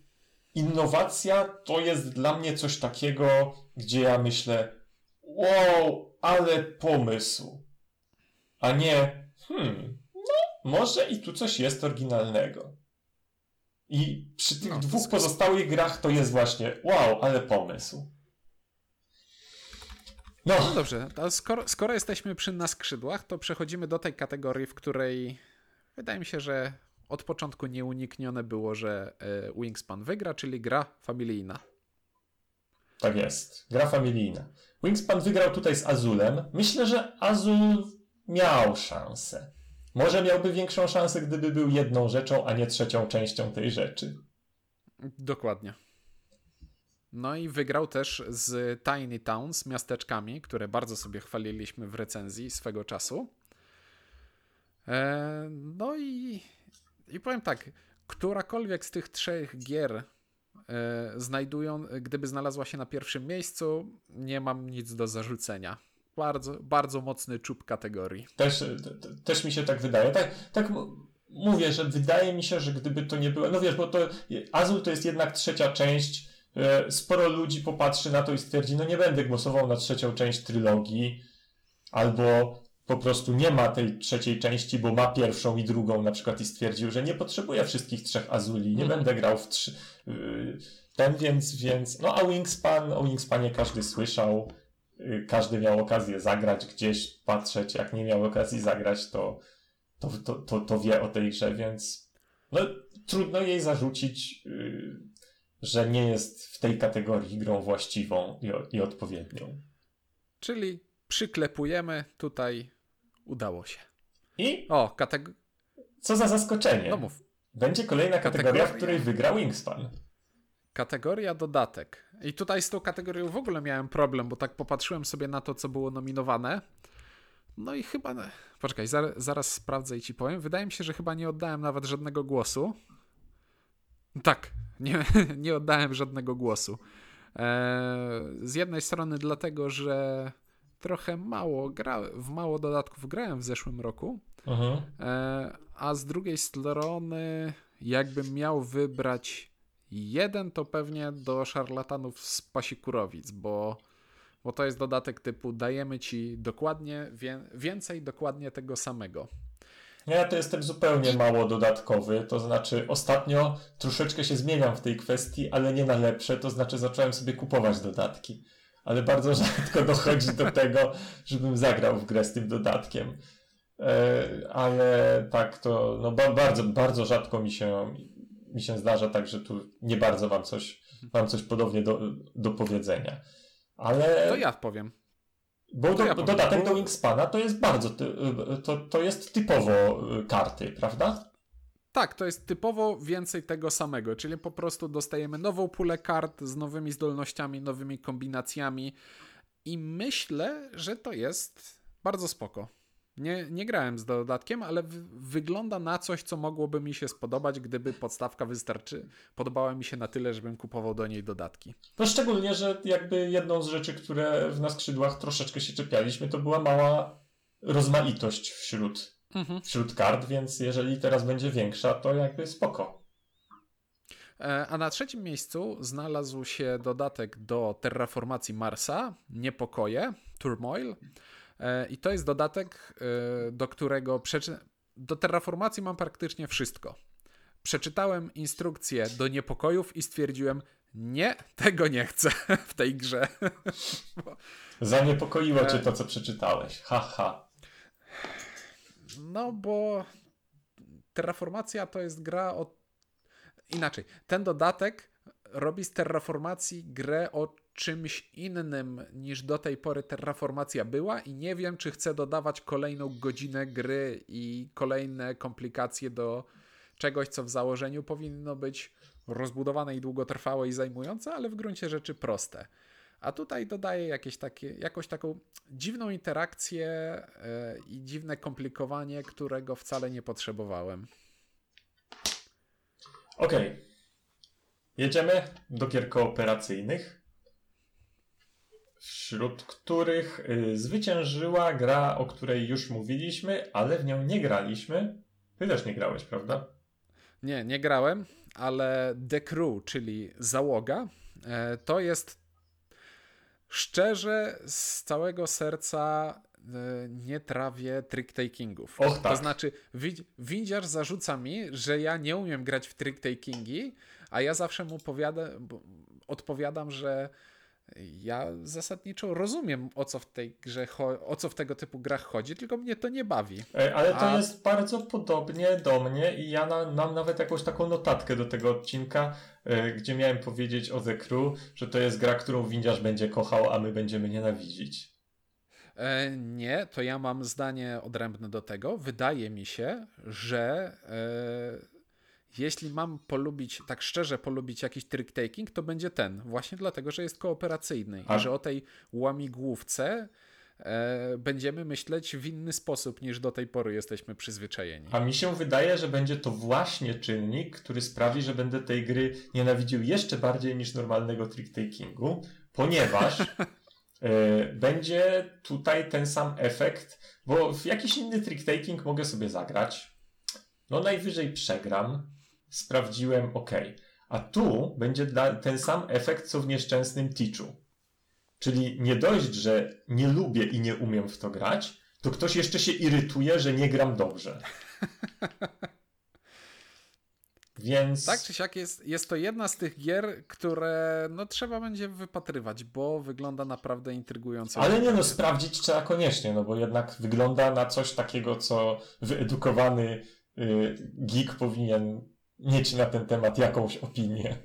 innowacja to jest dla mnie coś takiego, gdzie ja myślę, wow, ale pomysł. A nie, hmm, no, może i tu coś jest oryginalnego. I przy tych no, dwóch pozostałych grach to jest właśnie, wow, ale pomysł. No, no dobrze, skoro, skoro jesteśmy przy na skrzydłach, to przechodzimy do tej kategorii, w której wydaje mi się, że od początku nieuniknione było, że Wingspan wygra, czyli gra familijna. Tak jest, gra familijna. Wingspan wygrał tutaj z Azulem. Myślę, że Azul miał szansę. Może miałby większą szansę, gdyby był jedną rzeczą, a nie trzecią częścią tej rzeczy. Dokładnie. No i wygrał też z Tiny Towns, miasteczkami, które bardzo sobie chwaliliśmy w recenzji swego czasu. E, no i, i powiem tak, którakolwiek z tych trzech gier e, znajdują, gdyby znalazła się na pierwszym miejscu, nie mam nic do zarzucenia. Bardzo, bardzo mocny czub kategorii. Też, też mi się tak wydaje. Tak, tak mówię, że wydaje mi się, że gdyby to nie było. No wiesz, bo to Azul to jest jednak trzecia część. E, sporo ludzi popatrzy na to i stwierdzi, no nie będę głosował na trzecią część trylogii, albo po prostu nie ma tej trzeciej części, bo ma pierwszą i drugą na przykład i stwierdził, że nie potrzebuje wszystkich trzech Azuli, nie mm. będę grał w trzy. Y, ten, więc, więc. No a Wingspan, o Wingspanie każdy słyszał, y, każdy miał okazję zagrać gdzieś, patrzeć, jak nie miał okazji zagrać, to, to, to, to, to wie o tej grze, więc no, trudno jej zarzucić, y, że nie jest w tej kategorii grą właściwą i, i odpowiednią. Czyli przyklepujemy tutaj Udało się. I? O, kategoria. Co za zaskoczenie. No mów. Będzie kolejna kategoria, kategoria, w której wygra Wingspan. Kategoria dodatek. I tutaj z tą kategorią w ogóle miałem problem, bo tak popatrzyłem sobie na to, co było nominowane. No i chyba. Poczekaj, zaraz, zaraz sprawdzę i ci powiem. Wydaje mi się, że chyba nie oddałem nawet żadnego głosu. Tak, nie, nie oddałem żadnego głosu. Eee, z jednej strony dlatego, że trochę mało gra, w mało dodatków grałem w zeszłym roku. Uh-huh. E, a z drugiej strony, jakbym miał wybrać jeden, to pewnie do szarlatanów z Pasikurowic, bo, bo to jest dodatek typu dajemy ci dokładnie wie, więcej dokładnie tego samego. Ja to jestem zupełnie mało dodatkowy, to znaczy ostatnio troszeczkę się zmieniam w tej kwestii, ale nie na lepsze, to znaczy zacząłem sobie kupować dodatki ale bardzo rzadko dochodzi do tego, żebym zagrał w grę z tym dodatkiem. E, ale tak to no bardzo, bardzo rzadko mi się, mi się zdarza, tak że tu nie bardzo mam coś, mam coś podobnie do, do powiedzenia. Ale... To ja powiem. Bo do, ja dodatek do Wingspana to jest bardzo, to, to jest typowo y, karty, prawda? Tak, to jest typowo więcej tego samego, czyli po prostu dostajemy nową pulę kart z nowymi zdolnościami, nowymi kombinacjami i myślę, że to jest bardzo spoko. Nie, nie grałem z dodatkiem, ale wygląda na coś, co mogłoby mi się spodobać, gdyby podstawka wystarczy. Podobała mi się na tyle, żebym kupował do niej dodatki. No szczególnie, że jakby jedną z rzeczy, które w nas skrzydłach troszeczkę się czepialiśmy, to była mała rozmaitość wśród mhm. wśród kart, więc jeżeli teraz będzie większa, to jakby spoko. E, a na trzecim miejscu znalazł się dodatek do terraformacji Marsa, Niepokoje, Turmoil. E, I to jest dodatek, e, do którego przeczy... do terraformacji mam praktycznie wszystko. Przeczytałem instrukcję do niepokojów i stwierdziłem, nie, tego nie chcę w tej grze. Zaniepokoiło cię to, co przeczytałeś. Haha. Ha. No bo Terraformacja to jest gra o. Inaczej. Ten dodatek robi z Terraformacji grę o czymś innym niż do tej pory Terraformacja była i nie wiem, czy chcę dodawać kolejną godzinę gry i kolejne komplikacje do czegoś, co w założeniu powinno być rozbudowane i długotrwałe i zajmujące, ale w gruncie rzeczy proste. A tutaj dodaje jakieś takie, jakąś taką dziwną interakcję yy, i dziwne komplikowanie, którego wcale nie potrzebowałem. Okej. Okay. Jedziemy do gier kooperacyjnych, wśród których yy, zwyciężyła gra, o której już mówiliśmy, ale w nią nie graliśmy. Ty też nie grałeś, prawda? Nie, nie grałem, ale The Crew, czyli załoga, e, to jest Szczerze, z całego serca e, nie trawię trick-takingów. Och, tak. To znaczy, windziarz zarzuca mi, że ja nie umiem grać w trick-takingi, a ja zawsze mu powiada, odpowiadam, że ja zasadniczo rozumiem, o co w tej grze, o co w tego typu grach chodzi, tylko mnie to nie bawi. Ale to A... jest bardzo podobnie do mnie i ja na, mam nawet jakąś taką notatkę do tego odcinka, e, gdzie miałem powiedzieć o The Crew, że to jest gra, którą windiarz będzie kochał, a my będziemy nienawidzić. E, nie, to ja mam zdanie odrębne do tego. Wydaje mi się, że e, jeśli mam polubić, tak szczerze polubić jakiś trick taking, to będzie ten. Właśnie dlatego, że jest kooperacyjny A? i że o tej łamigłówce e, będziemy myśleć w inny sposób niż do tej pory jesteśmy przyzwyczajeni. A mi się wydaje, że będzie to właśnie czynnik, który sprawi, że będę tej gry nienawidził jeszcze bardziej niż normalnego trick takingu, ponieważ e, będzie tutaj ten sam efekt, bo w jakiś inny trick taking mogę sobie zagrać. No najwyżej przegram, sprawdziłem OK. A tu będzie ten sam efekt, co w nieszczęsnym Teachu. Czyli nie dość, że nie lubię i nie umiem w to grać, to ktoś jeszcze się irytuje, że nie gram dobrze. Więc. Tak czy siak jest, jest to jedna z tych gier, które no, trzeba będzie wypatrywać, bo wygląda naprawdę intrygująco. Ale nie no, sprawdzić trzeba koniecznie, no bo jednak wygląda na coś takiego, co wyedukowany y, geek powinien mieć na ten temat jakąś opinię.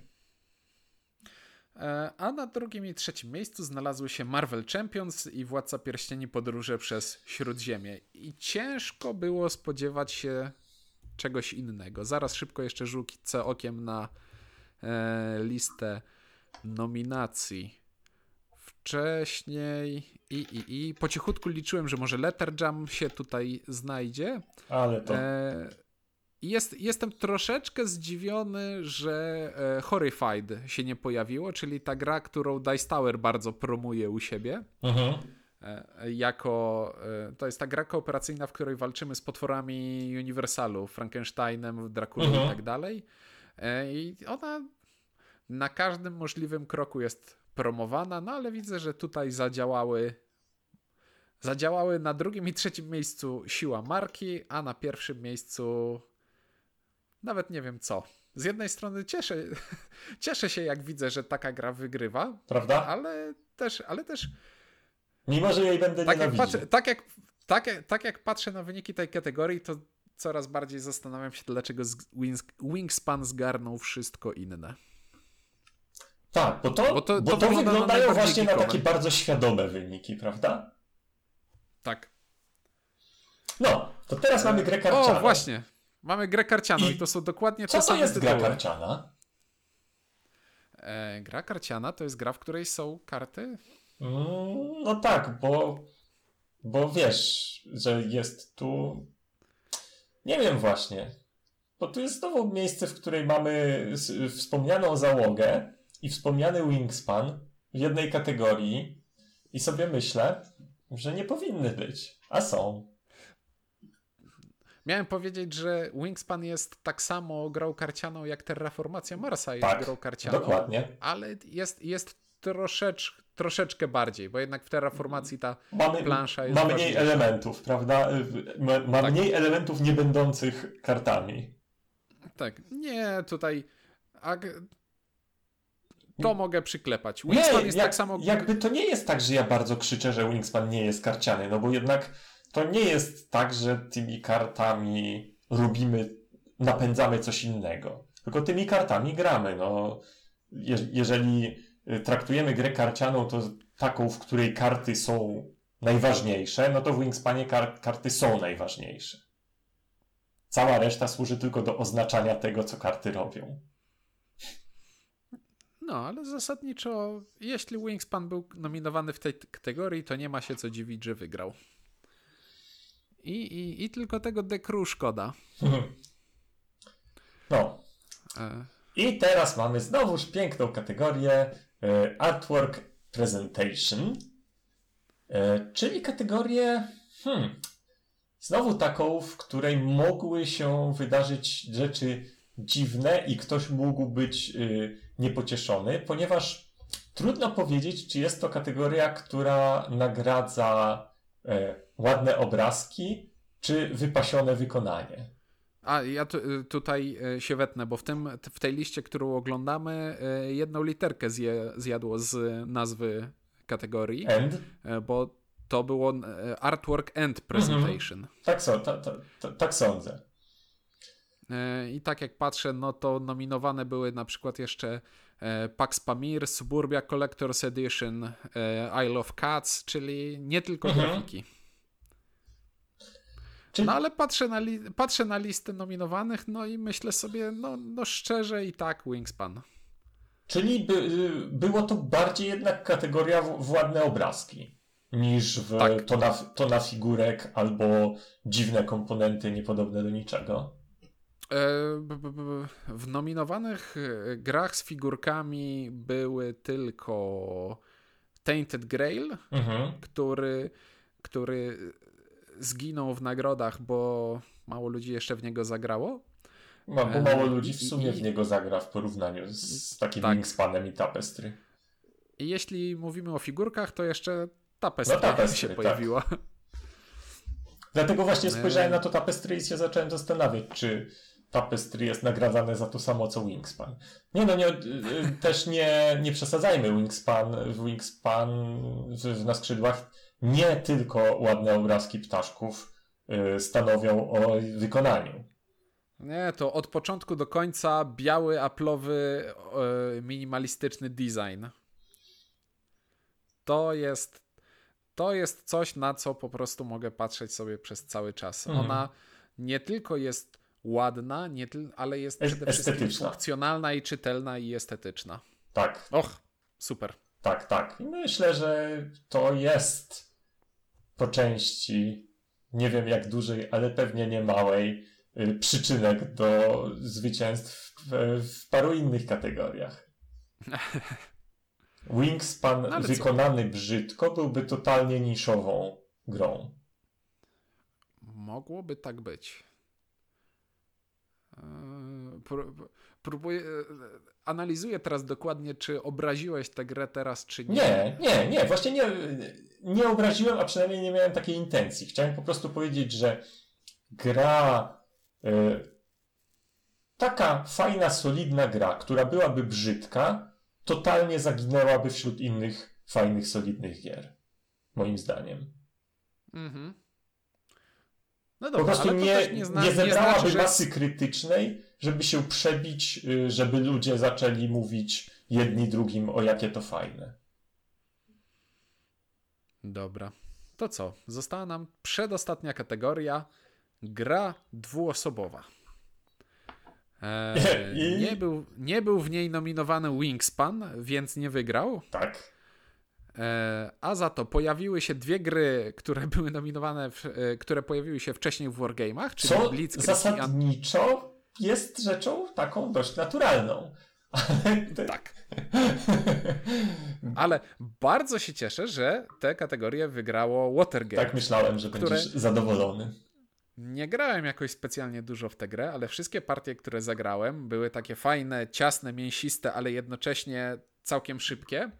E, a na drugim i trzecim miejscu znalazły się Marvel Champions i Władca Pierścieni Podróże przez Śródziemie. I ciężko było spodziewać się czegoś innego. Zaraz szybko jeszcze rzucę okiem na e, listę nominacji. Wcześniej i, i, i po cichutku liczyłem, że może Letter Jam się tutaj znajdzie. Ale to... E, jest, jestem troszeczkę zdziwiony, że e, Horrified się nie pojawiło, czyli ta gra, którą Dice Tower bardzo promuje u siebie. Mhm. E, jako e, to jest ta gra kooperacyjna, w której walczymy z potworami Uniwersalu, Frankensteinem, Drakulą mhm. i tak dalej. E, I ona na każdym możliwym kroku jest promowana, no ale widzę, że tutaj zadziałały zadziałały na drugim i trzecim miejscu siła marki, a na pierwszym miejscu nawet nie wiem co. Z jednej strony cieszę, cieszę się, jak widzę, że taka gra wygrywa. Prawda? Ale też, ale też. Mimo, że jej będę tak jak, patrzę, tak, jak, tak, jak, tak jak patrzę na wyniki tej kategorii, to coraz bardziej zastanawiam się, dlaczego Wings, Wingspan zgarnął wszystko inne. Tak, bo to, bo to, bo to, to wyglądają właśnie na takie bardzo świadome wyniki, prawda? Tak. No, to teraz mamy grę karcianą. O, właśnie. Mamy grę karcianą i, i to są dokładnie te same to jest gra karciana? E, gra karciana to jest gra, w której są karty? Mm, no tak, bo, bo wiesz, że jest tu... Nie wiem właśnie. Bo tu jest znowu miejsce, w której mamy wspomnianą załogę i wspomniany wingspan w jednej kategorii i sobie myślę, że nie powinny być, a są. Miałem powiedzieć, że Wingspan jest tak samo grą karcianą jak Terraformacja Marsa jest tak, grą karcianą. Dokładnie. Ale jest, jest troszecz, troszeczkę bardziej, bo jednak w Terraformacji ta mamy, plansza jest. Ma mniej ważniejsza. elementów, prawda? Ma, ma tak. mniej elementów nie będących kartami. Tak. Nie, tutaj. To mogę przyklepać. Wingspan nie, jest jak, tak samo. Jakby to nie jest tak, że ja bardzo krzyczę, że Wingspan nie jest karciany, no bo jednak to nie jest tak, że tymi kartami robimy, napędzamy coś innego. Tylko tymi kartami gramy. No, je, jeżeli y, traktujemy grę karcianą to taką, w której karty są najważniejsze, no to w Wingspanie kar karty są najważniejsze. Cała reszta służy tylko do oznaczania tego, co karty robią. No, ale zasadniczo, jeśli Wingspan był nominowany w tej kategorii, to nie ma się co dziwić, że wygrał. I, i, i tylko tego dekru szkoda. No. E. I teraz mamy znowuż piękną kategorię e, Artwork Presentation, e, czyli kategorię hmm, znowu taką, w której mogły się wydarzyć rzeczy dziwne i ktoś mógł być niepocieszony, ponieważ trudno powiedzieć, czy jest to kategoria, która nagradza ładne obrazki, czy wypasione wykonanie. A ja tu, tutaj e, się wetnę, bo w, tym, w tej liście, którą oglądamy, e, jedną literkę zje, zjadło z nazwy kategorii. End? Bo to było Artwork End Presentation. Mhm. Tak, so, ta, ta, ta, tak sądzę. I tak jak patrzę, no to nominowane były na przykład jeszcze Pax Pamir, Suburbia Collector's Edition, Isle of Cats, czyli nie tylko mhm. grafiki. No ale patrzę na, li- patrzę na listę nominowanych, no i myślę sobie, no, no szczerze i tak Wingspan. Czyli by, było to bardziej jednak kategoria władne obrazki niż w tak. to, na, to na figurek albo dziwne komponenty niepodobne do niczego. E, w nominowanych e, grach z figurkami były tylko Tainted Grail, mhm. który, który zginął w nagrodach, bo mało ludzi jeszcze w niego zagrało. No, bo mało ludzi w sumie w niego zagra w porównaniu z takim tak. Wingspanem i Tapestry. I jeśli mówimy o figurkach, to jeszcze Tapestry, no, tapestry się tak. pojawiła. Dlatego właśnie spojrzałem na to Tapestry i się zacząłem zastanawiać, czy Tapestry jest nagradzane za to samo co Wingspan. Nie no, nie, y, y, też nie, nie przesadzajmy. Wingspan, Wingspan w, na skrzydłach nie tylko ładne obrazki ptaszków y, stanowią o wykonaniu. Nie, to od początku do końca biały, aplowy, minimalistyczny design. To jest to jest coś, na co po prostu mogę patrzeć sobie przez cały czas. Mhm. Ona nie tylko jest ładna, nie ale jest przede wszystkim funkcjonalna i czytelna i estetyczna. Tak. Och, super. Tak, tak. I myślę, że to jest po części, nie wiem jak dużej, ale pewnie nie małej, y, przyczynek do zwycięstw w, w paru innych kategoriach. Wingspan no, wykonany co? brzydko byłby totalnie niszową grą. Mogłoby tak być. Eee, próbuję, e, analizuję teraz dokładnie, czy obraziłeś tę grę teraz, czy nie. Nie, nie, nie. Właśnie nie, nie obraziłem, a przynajmniej nie miałem takiej intencji. Chciałem po prostu powiedzieć, że gra y, taka fajna, solidna gra, która byłaby brzydka, totalnie zaginęłaby wśród innych fajnych, solidnych gier. Moim zdaniem. Mhm. No dobra, po prostu nie, nie, zna, nie zebrałaby nie znaczy, masy że... krytycznej, żeby się przebić, y, żeby ludzie zaczęli mówić jedni drugim o jakie to fajne. Dobra. To co? Została nam przedostatnia kategoria gra dwuosobowa. Eee, I... nie, był, nie był w niej nominowany Wingspan, więc nie wygrał. Tak. Eee, a za to pojawiły się dwie gry, które były nominowane, w, e, które pojawiły się wcześniej w Wargame'ach, czyli Co Blitzkrieg zasadniczo jest rzeczą taką dość naturalną. Tak. Ale bardzo się cieszę, że te kategorie wygrało Watergate. Tak myślałem, że które... będziesz zadowolony. Nie grałem jakoś specjalnie dużo w tę grę, ale wszystkie partie, które zagrałem, były takie fajne, ciasne, mięsiste, ale jednocześnie całkiem szybkie,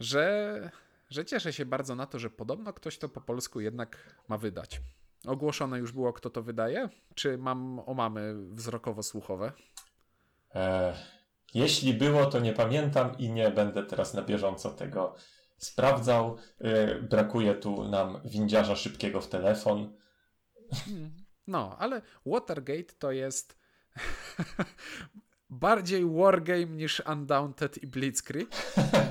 że, że cieszę się bardzo na to, że podobno ktoś to po polsku jednak ma wydać. Ogłoszone już było, kto to wydaje? Czy mam omamy wzrokowo-słuchowe? E, jeśli było, to nie pamiętam i nie będę teraz na bieżąco tego sprawdzał. E, brakuje tu nam windziarza szybkiego w telefon. No, ale Watergate to jest bardziej wargame niż Undaunted i Blitzkrieg,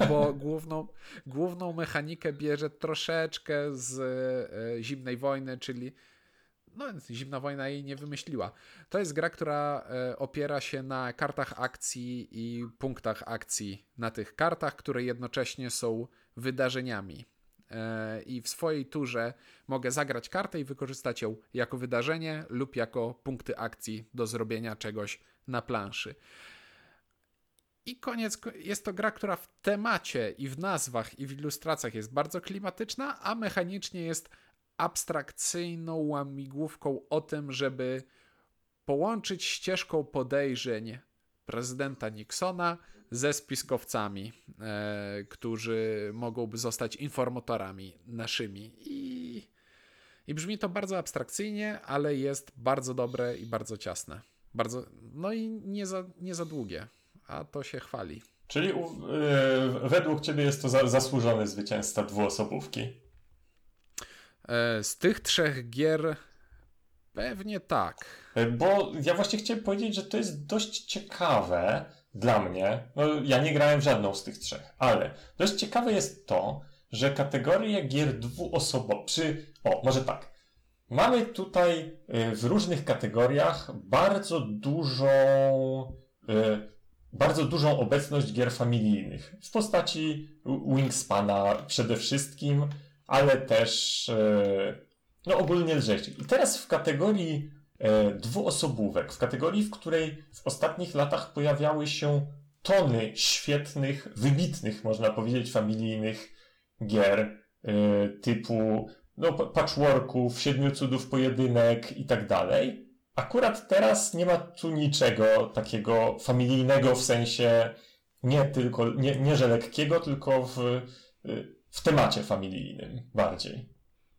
bo główną, główną mechanikę bierze troszeczkę z e, Zimnej Wojny, czyli no, Zimna Wojna jej nie wymyśliła. To jest gra, która e, opiera się na kartach akcji i punktach akcji na tych kartach, które jednocześnie są wydarzeniami. E, I w swojej turze mogę zagrać kartę i wykorzystać ją jako wydarzenie lub jako punkty akcji do zrobienia czegoś na planszy. I koniec, jest to gra, która w temacie i w nazwach i w ilustracjach jest bardzo klimatyczna, a mechanicznie jest abstrakcyjną łamigłówką o tym, żeby połączyć ścieżką podejrzeń prezydenta Nixona ze spiskowcami, e, którzy mogłyby zostać informatorami naszymi. I I brzmi to bardzo abstrakcyjnie, ale jest bardzo dobre i bardzo ciasne. Bardzo, no i nie za, nie za długie, a to się chwali. Czyli yy, według ciebie jest to za, zasłużony zwycięzca dwuosobówki? E, z tych trzech gier pewnie tak. E, bo ja właśnie chciałem powiedzieć, że to jest dość ciekawe dla mnie. No, ja nie grałem w żadną z tych trzech, ale dość ciekawe jest to, że kategorie gier dwuosobowych, przy, o, może tak. Mamy tutaj e, w różnych kategoriach bardzo dużą, bardzo dużą obecność gier familijnych w postaci Wingspana przede wszystkim, ale też e, no ogólnie lżejszych. I teraz w kategorii dwuosobówek, w kategorii, w której w ostatnich latach pojawiały się tony świetnych, wybitnych, można powiedzieć, familijnych gier typu no, patchworków, siedmiu cudów pojedynek i tak dalej. Akurat teraz nie ma tu niczego takiego familijnego w sensie nie tylko, nie, nie że lekkiego, tylko w, w temacie familijnym bardziej.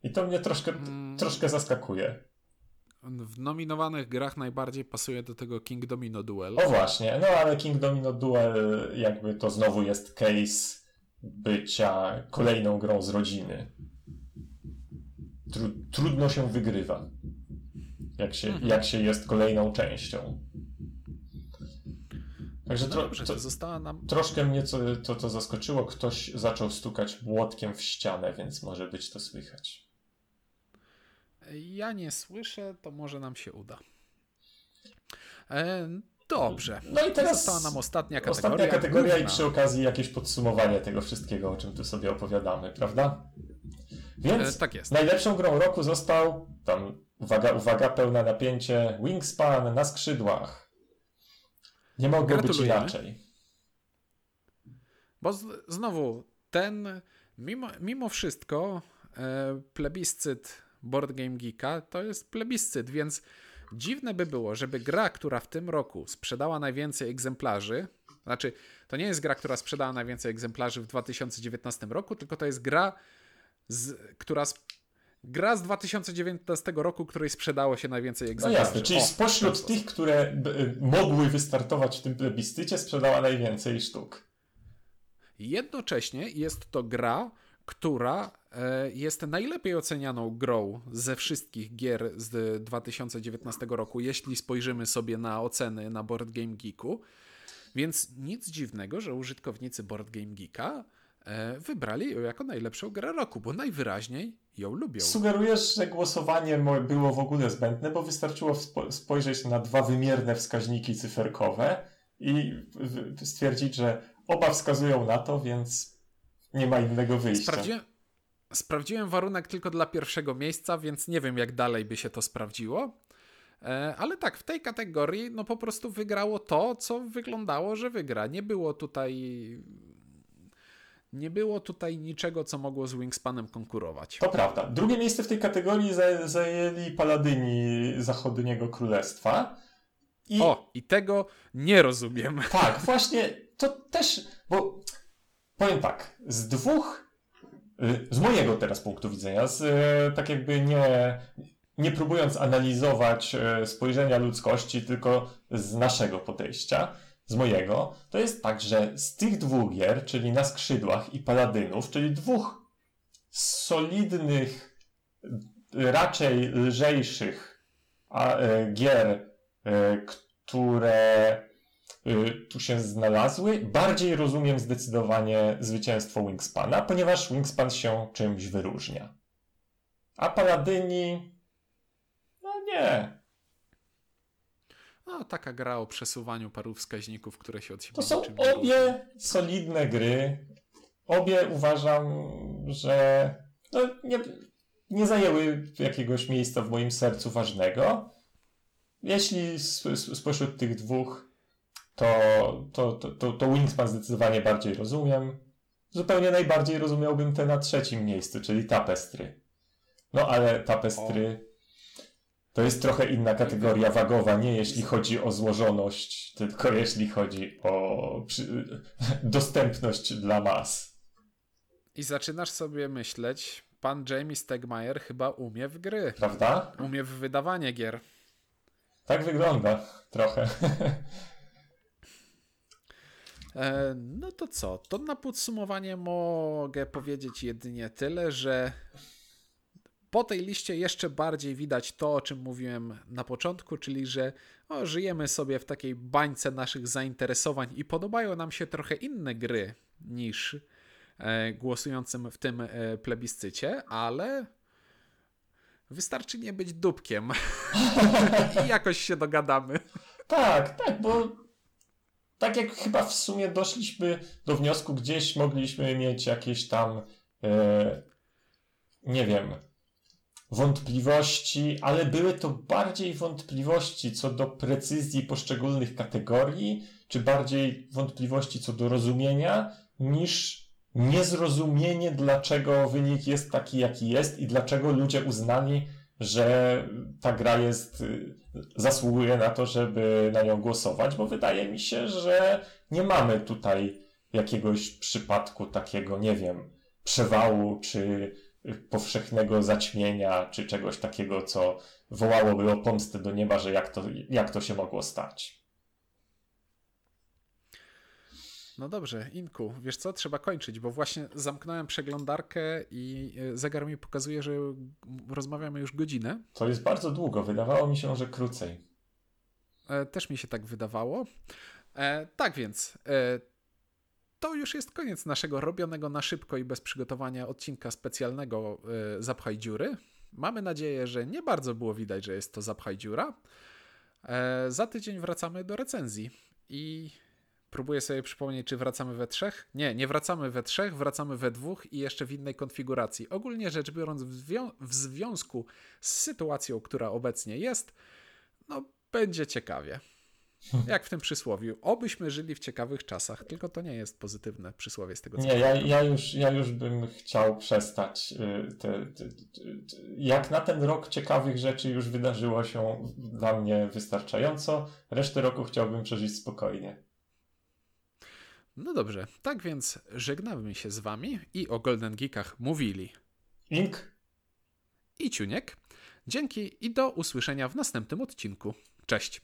I to mnie troszkę, hmm. troszkę zaskakuje. W nominowanych grach najbardziej pasuje do tego King Domino Duel. O właśnie, no ale King Domino Duel jakby to znowu jest case bycia kolejną grą z rodziny. Tru trudno się wygrywa, jak się, mhm. jak się jest kolejną częścią. Także tro, to nam... troszkę mnie co, to, to zaskoczyło. Ktoś zaczął stukać młotkiem w ścianę, więc może być to słychać. Ja nie słyszę, to może nam się uda. E, dobrze. No i teraz została nam ostatnia kategoria. Ostatnia kategoria i przy okazji jakieś podsumowanie tego wszystkiego, o czym tu sobie opowiadamy, prawda? Więc e, tak jest. najlepszą grą roku został tam, uwaga, uwaga, pełne napięcie, Wingspan na skrzydłach. Nie mogło być inaczej. Bo z, znowu, ten, mimo, mimo wszystko, e, plebiscyt Board Game Geeka to jest plebiscyt, więc dziwne by było, żeby gra, która w tym roku sprzedała najwięcej egzemplarzy, znaczy to nie jest gra, która sprzedała najwięcej egzemplarzy w 2019 roku, tylko to jest gra, z, która gra z 2019 roku, której sprzedało się najwięcej no egzemplarzy. No jasne, czyli o, spośród tych, które mogły wystartować w tym plebiscycie, sprzedała najwięcej sztuk. Jednocześnie jest to gra, która e, jest najlepiej ocenianą grą ze wszystkich gier z 2019 roku, jeśli spojrzymy sobie na oceny na Board Game Geeku. Więc nic dziwnego, że użytkownicy Board Game Geeka wybrali ją jako najlepszą grę roku, bo najwyraźniej ją lubią. Sugerujesz, że głosowanie było w ogóle zbędne, bo wystarczyło spojrzeć na dwa wymierne wskaźniki cyferkowe i stwierdzić, że oba wskazują na to, więc nie ma innego wyjścia. Sprawdziłem, sprawdziłem warunek tylko dla pierwszego miejsca, więc nie wiem, jak dalej by się to sprawdziło. E, ale tak, w tej kategorii no po prostu wygrało to, co wyglądało, że wygra. Nie było tutaj nie było tutaj niczego, co mogło z Wingspanem konkurować. To prawda. Drugie miejsce w tej kategorii zajęli Paladyni Zachodniego Królestwa. I... O, i tego nie rozumiem. Tak, właśnie to też, bo powiem tak, z dwóch, z mojego teraz punktu widzenia, z, y, tak jakby nie, nie próbując analizować y, spojrzenia ludzkości, tylko z naszego podejścia, z mojego, to jest tak, że z tych dwóch gier, czyli na skrzydłach i paladynów, czyli dwóch solidnych, raczej lżejszych gier, które Y, tu się znalazły. Bardziej rozumiem zdecydowanie zwycięstwo Wingspana, ponieważ Wingspan się czymś wyróżnia. A Paladyni. No nie. No, taka gra o przesuwaniu paru wskaźników, które się od siebie To są obie solidne gry. Obie uważam, że no, nie, nie zajęły jakiegoś miejsca w moim sercu ważnego. Jeśli spośród tych dwóch to, to, to, to, to Wingspan zdecydowanie bardziej rozumiem. Zupełnie najbardziej rozumiałbym te na trzecim miejscu, czyli tapestry. No ale tapestry o. to jest trochę inna kategoria wagowa, nie jeśli chodzi o złożoność, tylko jeśli chodzi o przy... dostępność dla mas. I zaczynasz sobie myśleć, pan Jamie Stegmaier chyba umie w gry. Prawda? Umie w wydawanie gier. Tak wygląda trochę. E, no to co? To na podsumowanie mogę powiedzieć jedynie tyle, że po tej liście jeszcze bardziej widać to, o czym mówiłem na początku, czyli że żyjemy sobie w takiej bańce naszych zainteresowań i podobają nam się trochę inne gry niż e, głosującym w tym e, plebiscycie, ale wystarczy nie być dupkiem i jakoś się dogadamy. Tak, tak, bo tak jak chyba w sumie doszliśmy do wniosku, gdzieś mogliśmy mieć jakieś tam, e, nie wiem, wątpliwości, ale były to bardziej wątpliwości co do precyzji poszczególnych kategorii, czy bardziej wątpliwości co do rozumienia, niż niezrozumienie, dlaczego wynik jest taki, jaki jest i dlaczego ludzie uznali, że ta gra jest, y, zasługuje na to, żeby na nią głosować, bo wydaje mi się, że nie mamy tutaj jakiegoś przypadku takiego, nie wiem, przewału, czy powszechnego zaćmienia, czy czegoś takiego, co wołałoby o pomstę do nieba, że jak to, jak to się mogło stać. No dobrze, Inku, wiesz co, trzeba kończyć, bo właśnie zamknąłem przeglądarkę i e, zegar mi pokazuje, że rozmawiamy już godzinę. To jest bardzo długo, wydawało mi się, że krócej. E, też mi się tak wydawało. E, tak więc, to już jest koniec naszego robionego na szybko i bez przygotowania odcinka specjalnego e, Zapchaj Dziury. Mamy nadzieję, że nie bardzo było widać, że jest to Zapchaj Dziura. E, za tydzień wracamy do recenzji i próbuję sobie przypomnieć, czy wracamy we trzech. Nie, nie wracamy we trzech, wracamy we dwóch i jeszcze w innej konfiguracji. Ogólnie rzecz biorąc, w, zwią w związku z sytuacją, która obecnie jest, no będzie ciekawie. Jak w tym przysłowiu. Obyśmy żyli w ciekawych czasach, tylko to nie jest pozytywne przysłowie z tego co Nie, ja, ja, już, ja już bym chciał przestać. y, Te, te, te, jak na ten rok ciekawych rzeczy już wydarzyło się dla mnie wystarczająco, resztę roku chciałbym przeżyć spokojnie. No dobrze, tak więc żegnamy się z wami i o Golden Geekach mówili Ink, i Ciuniek. Dzięki i do usłyszenia w następnym odcinku. Cześć!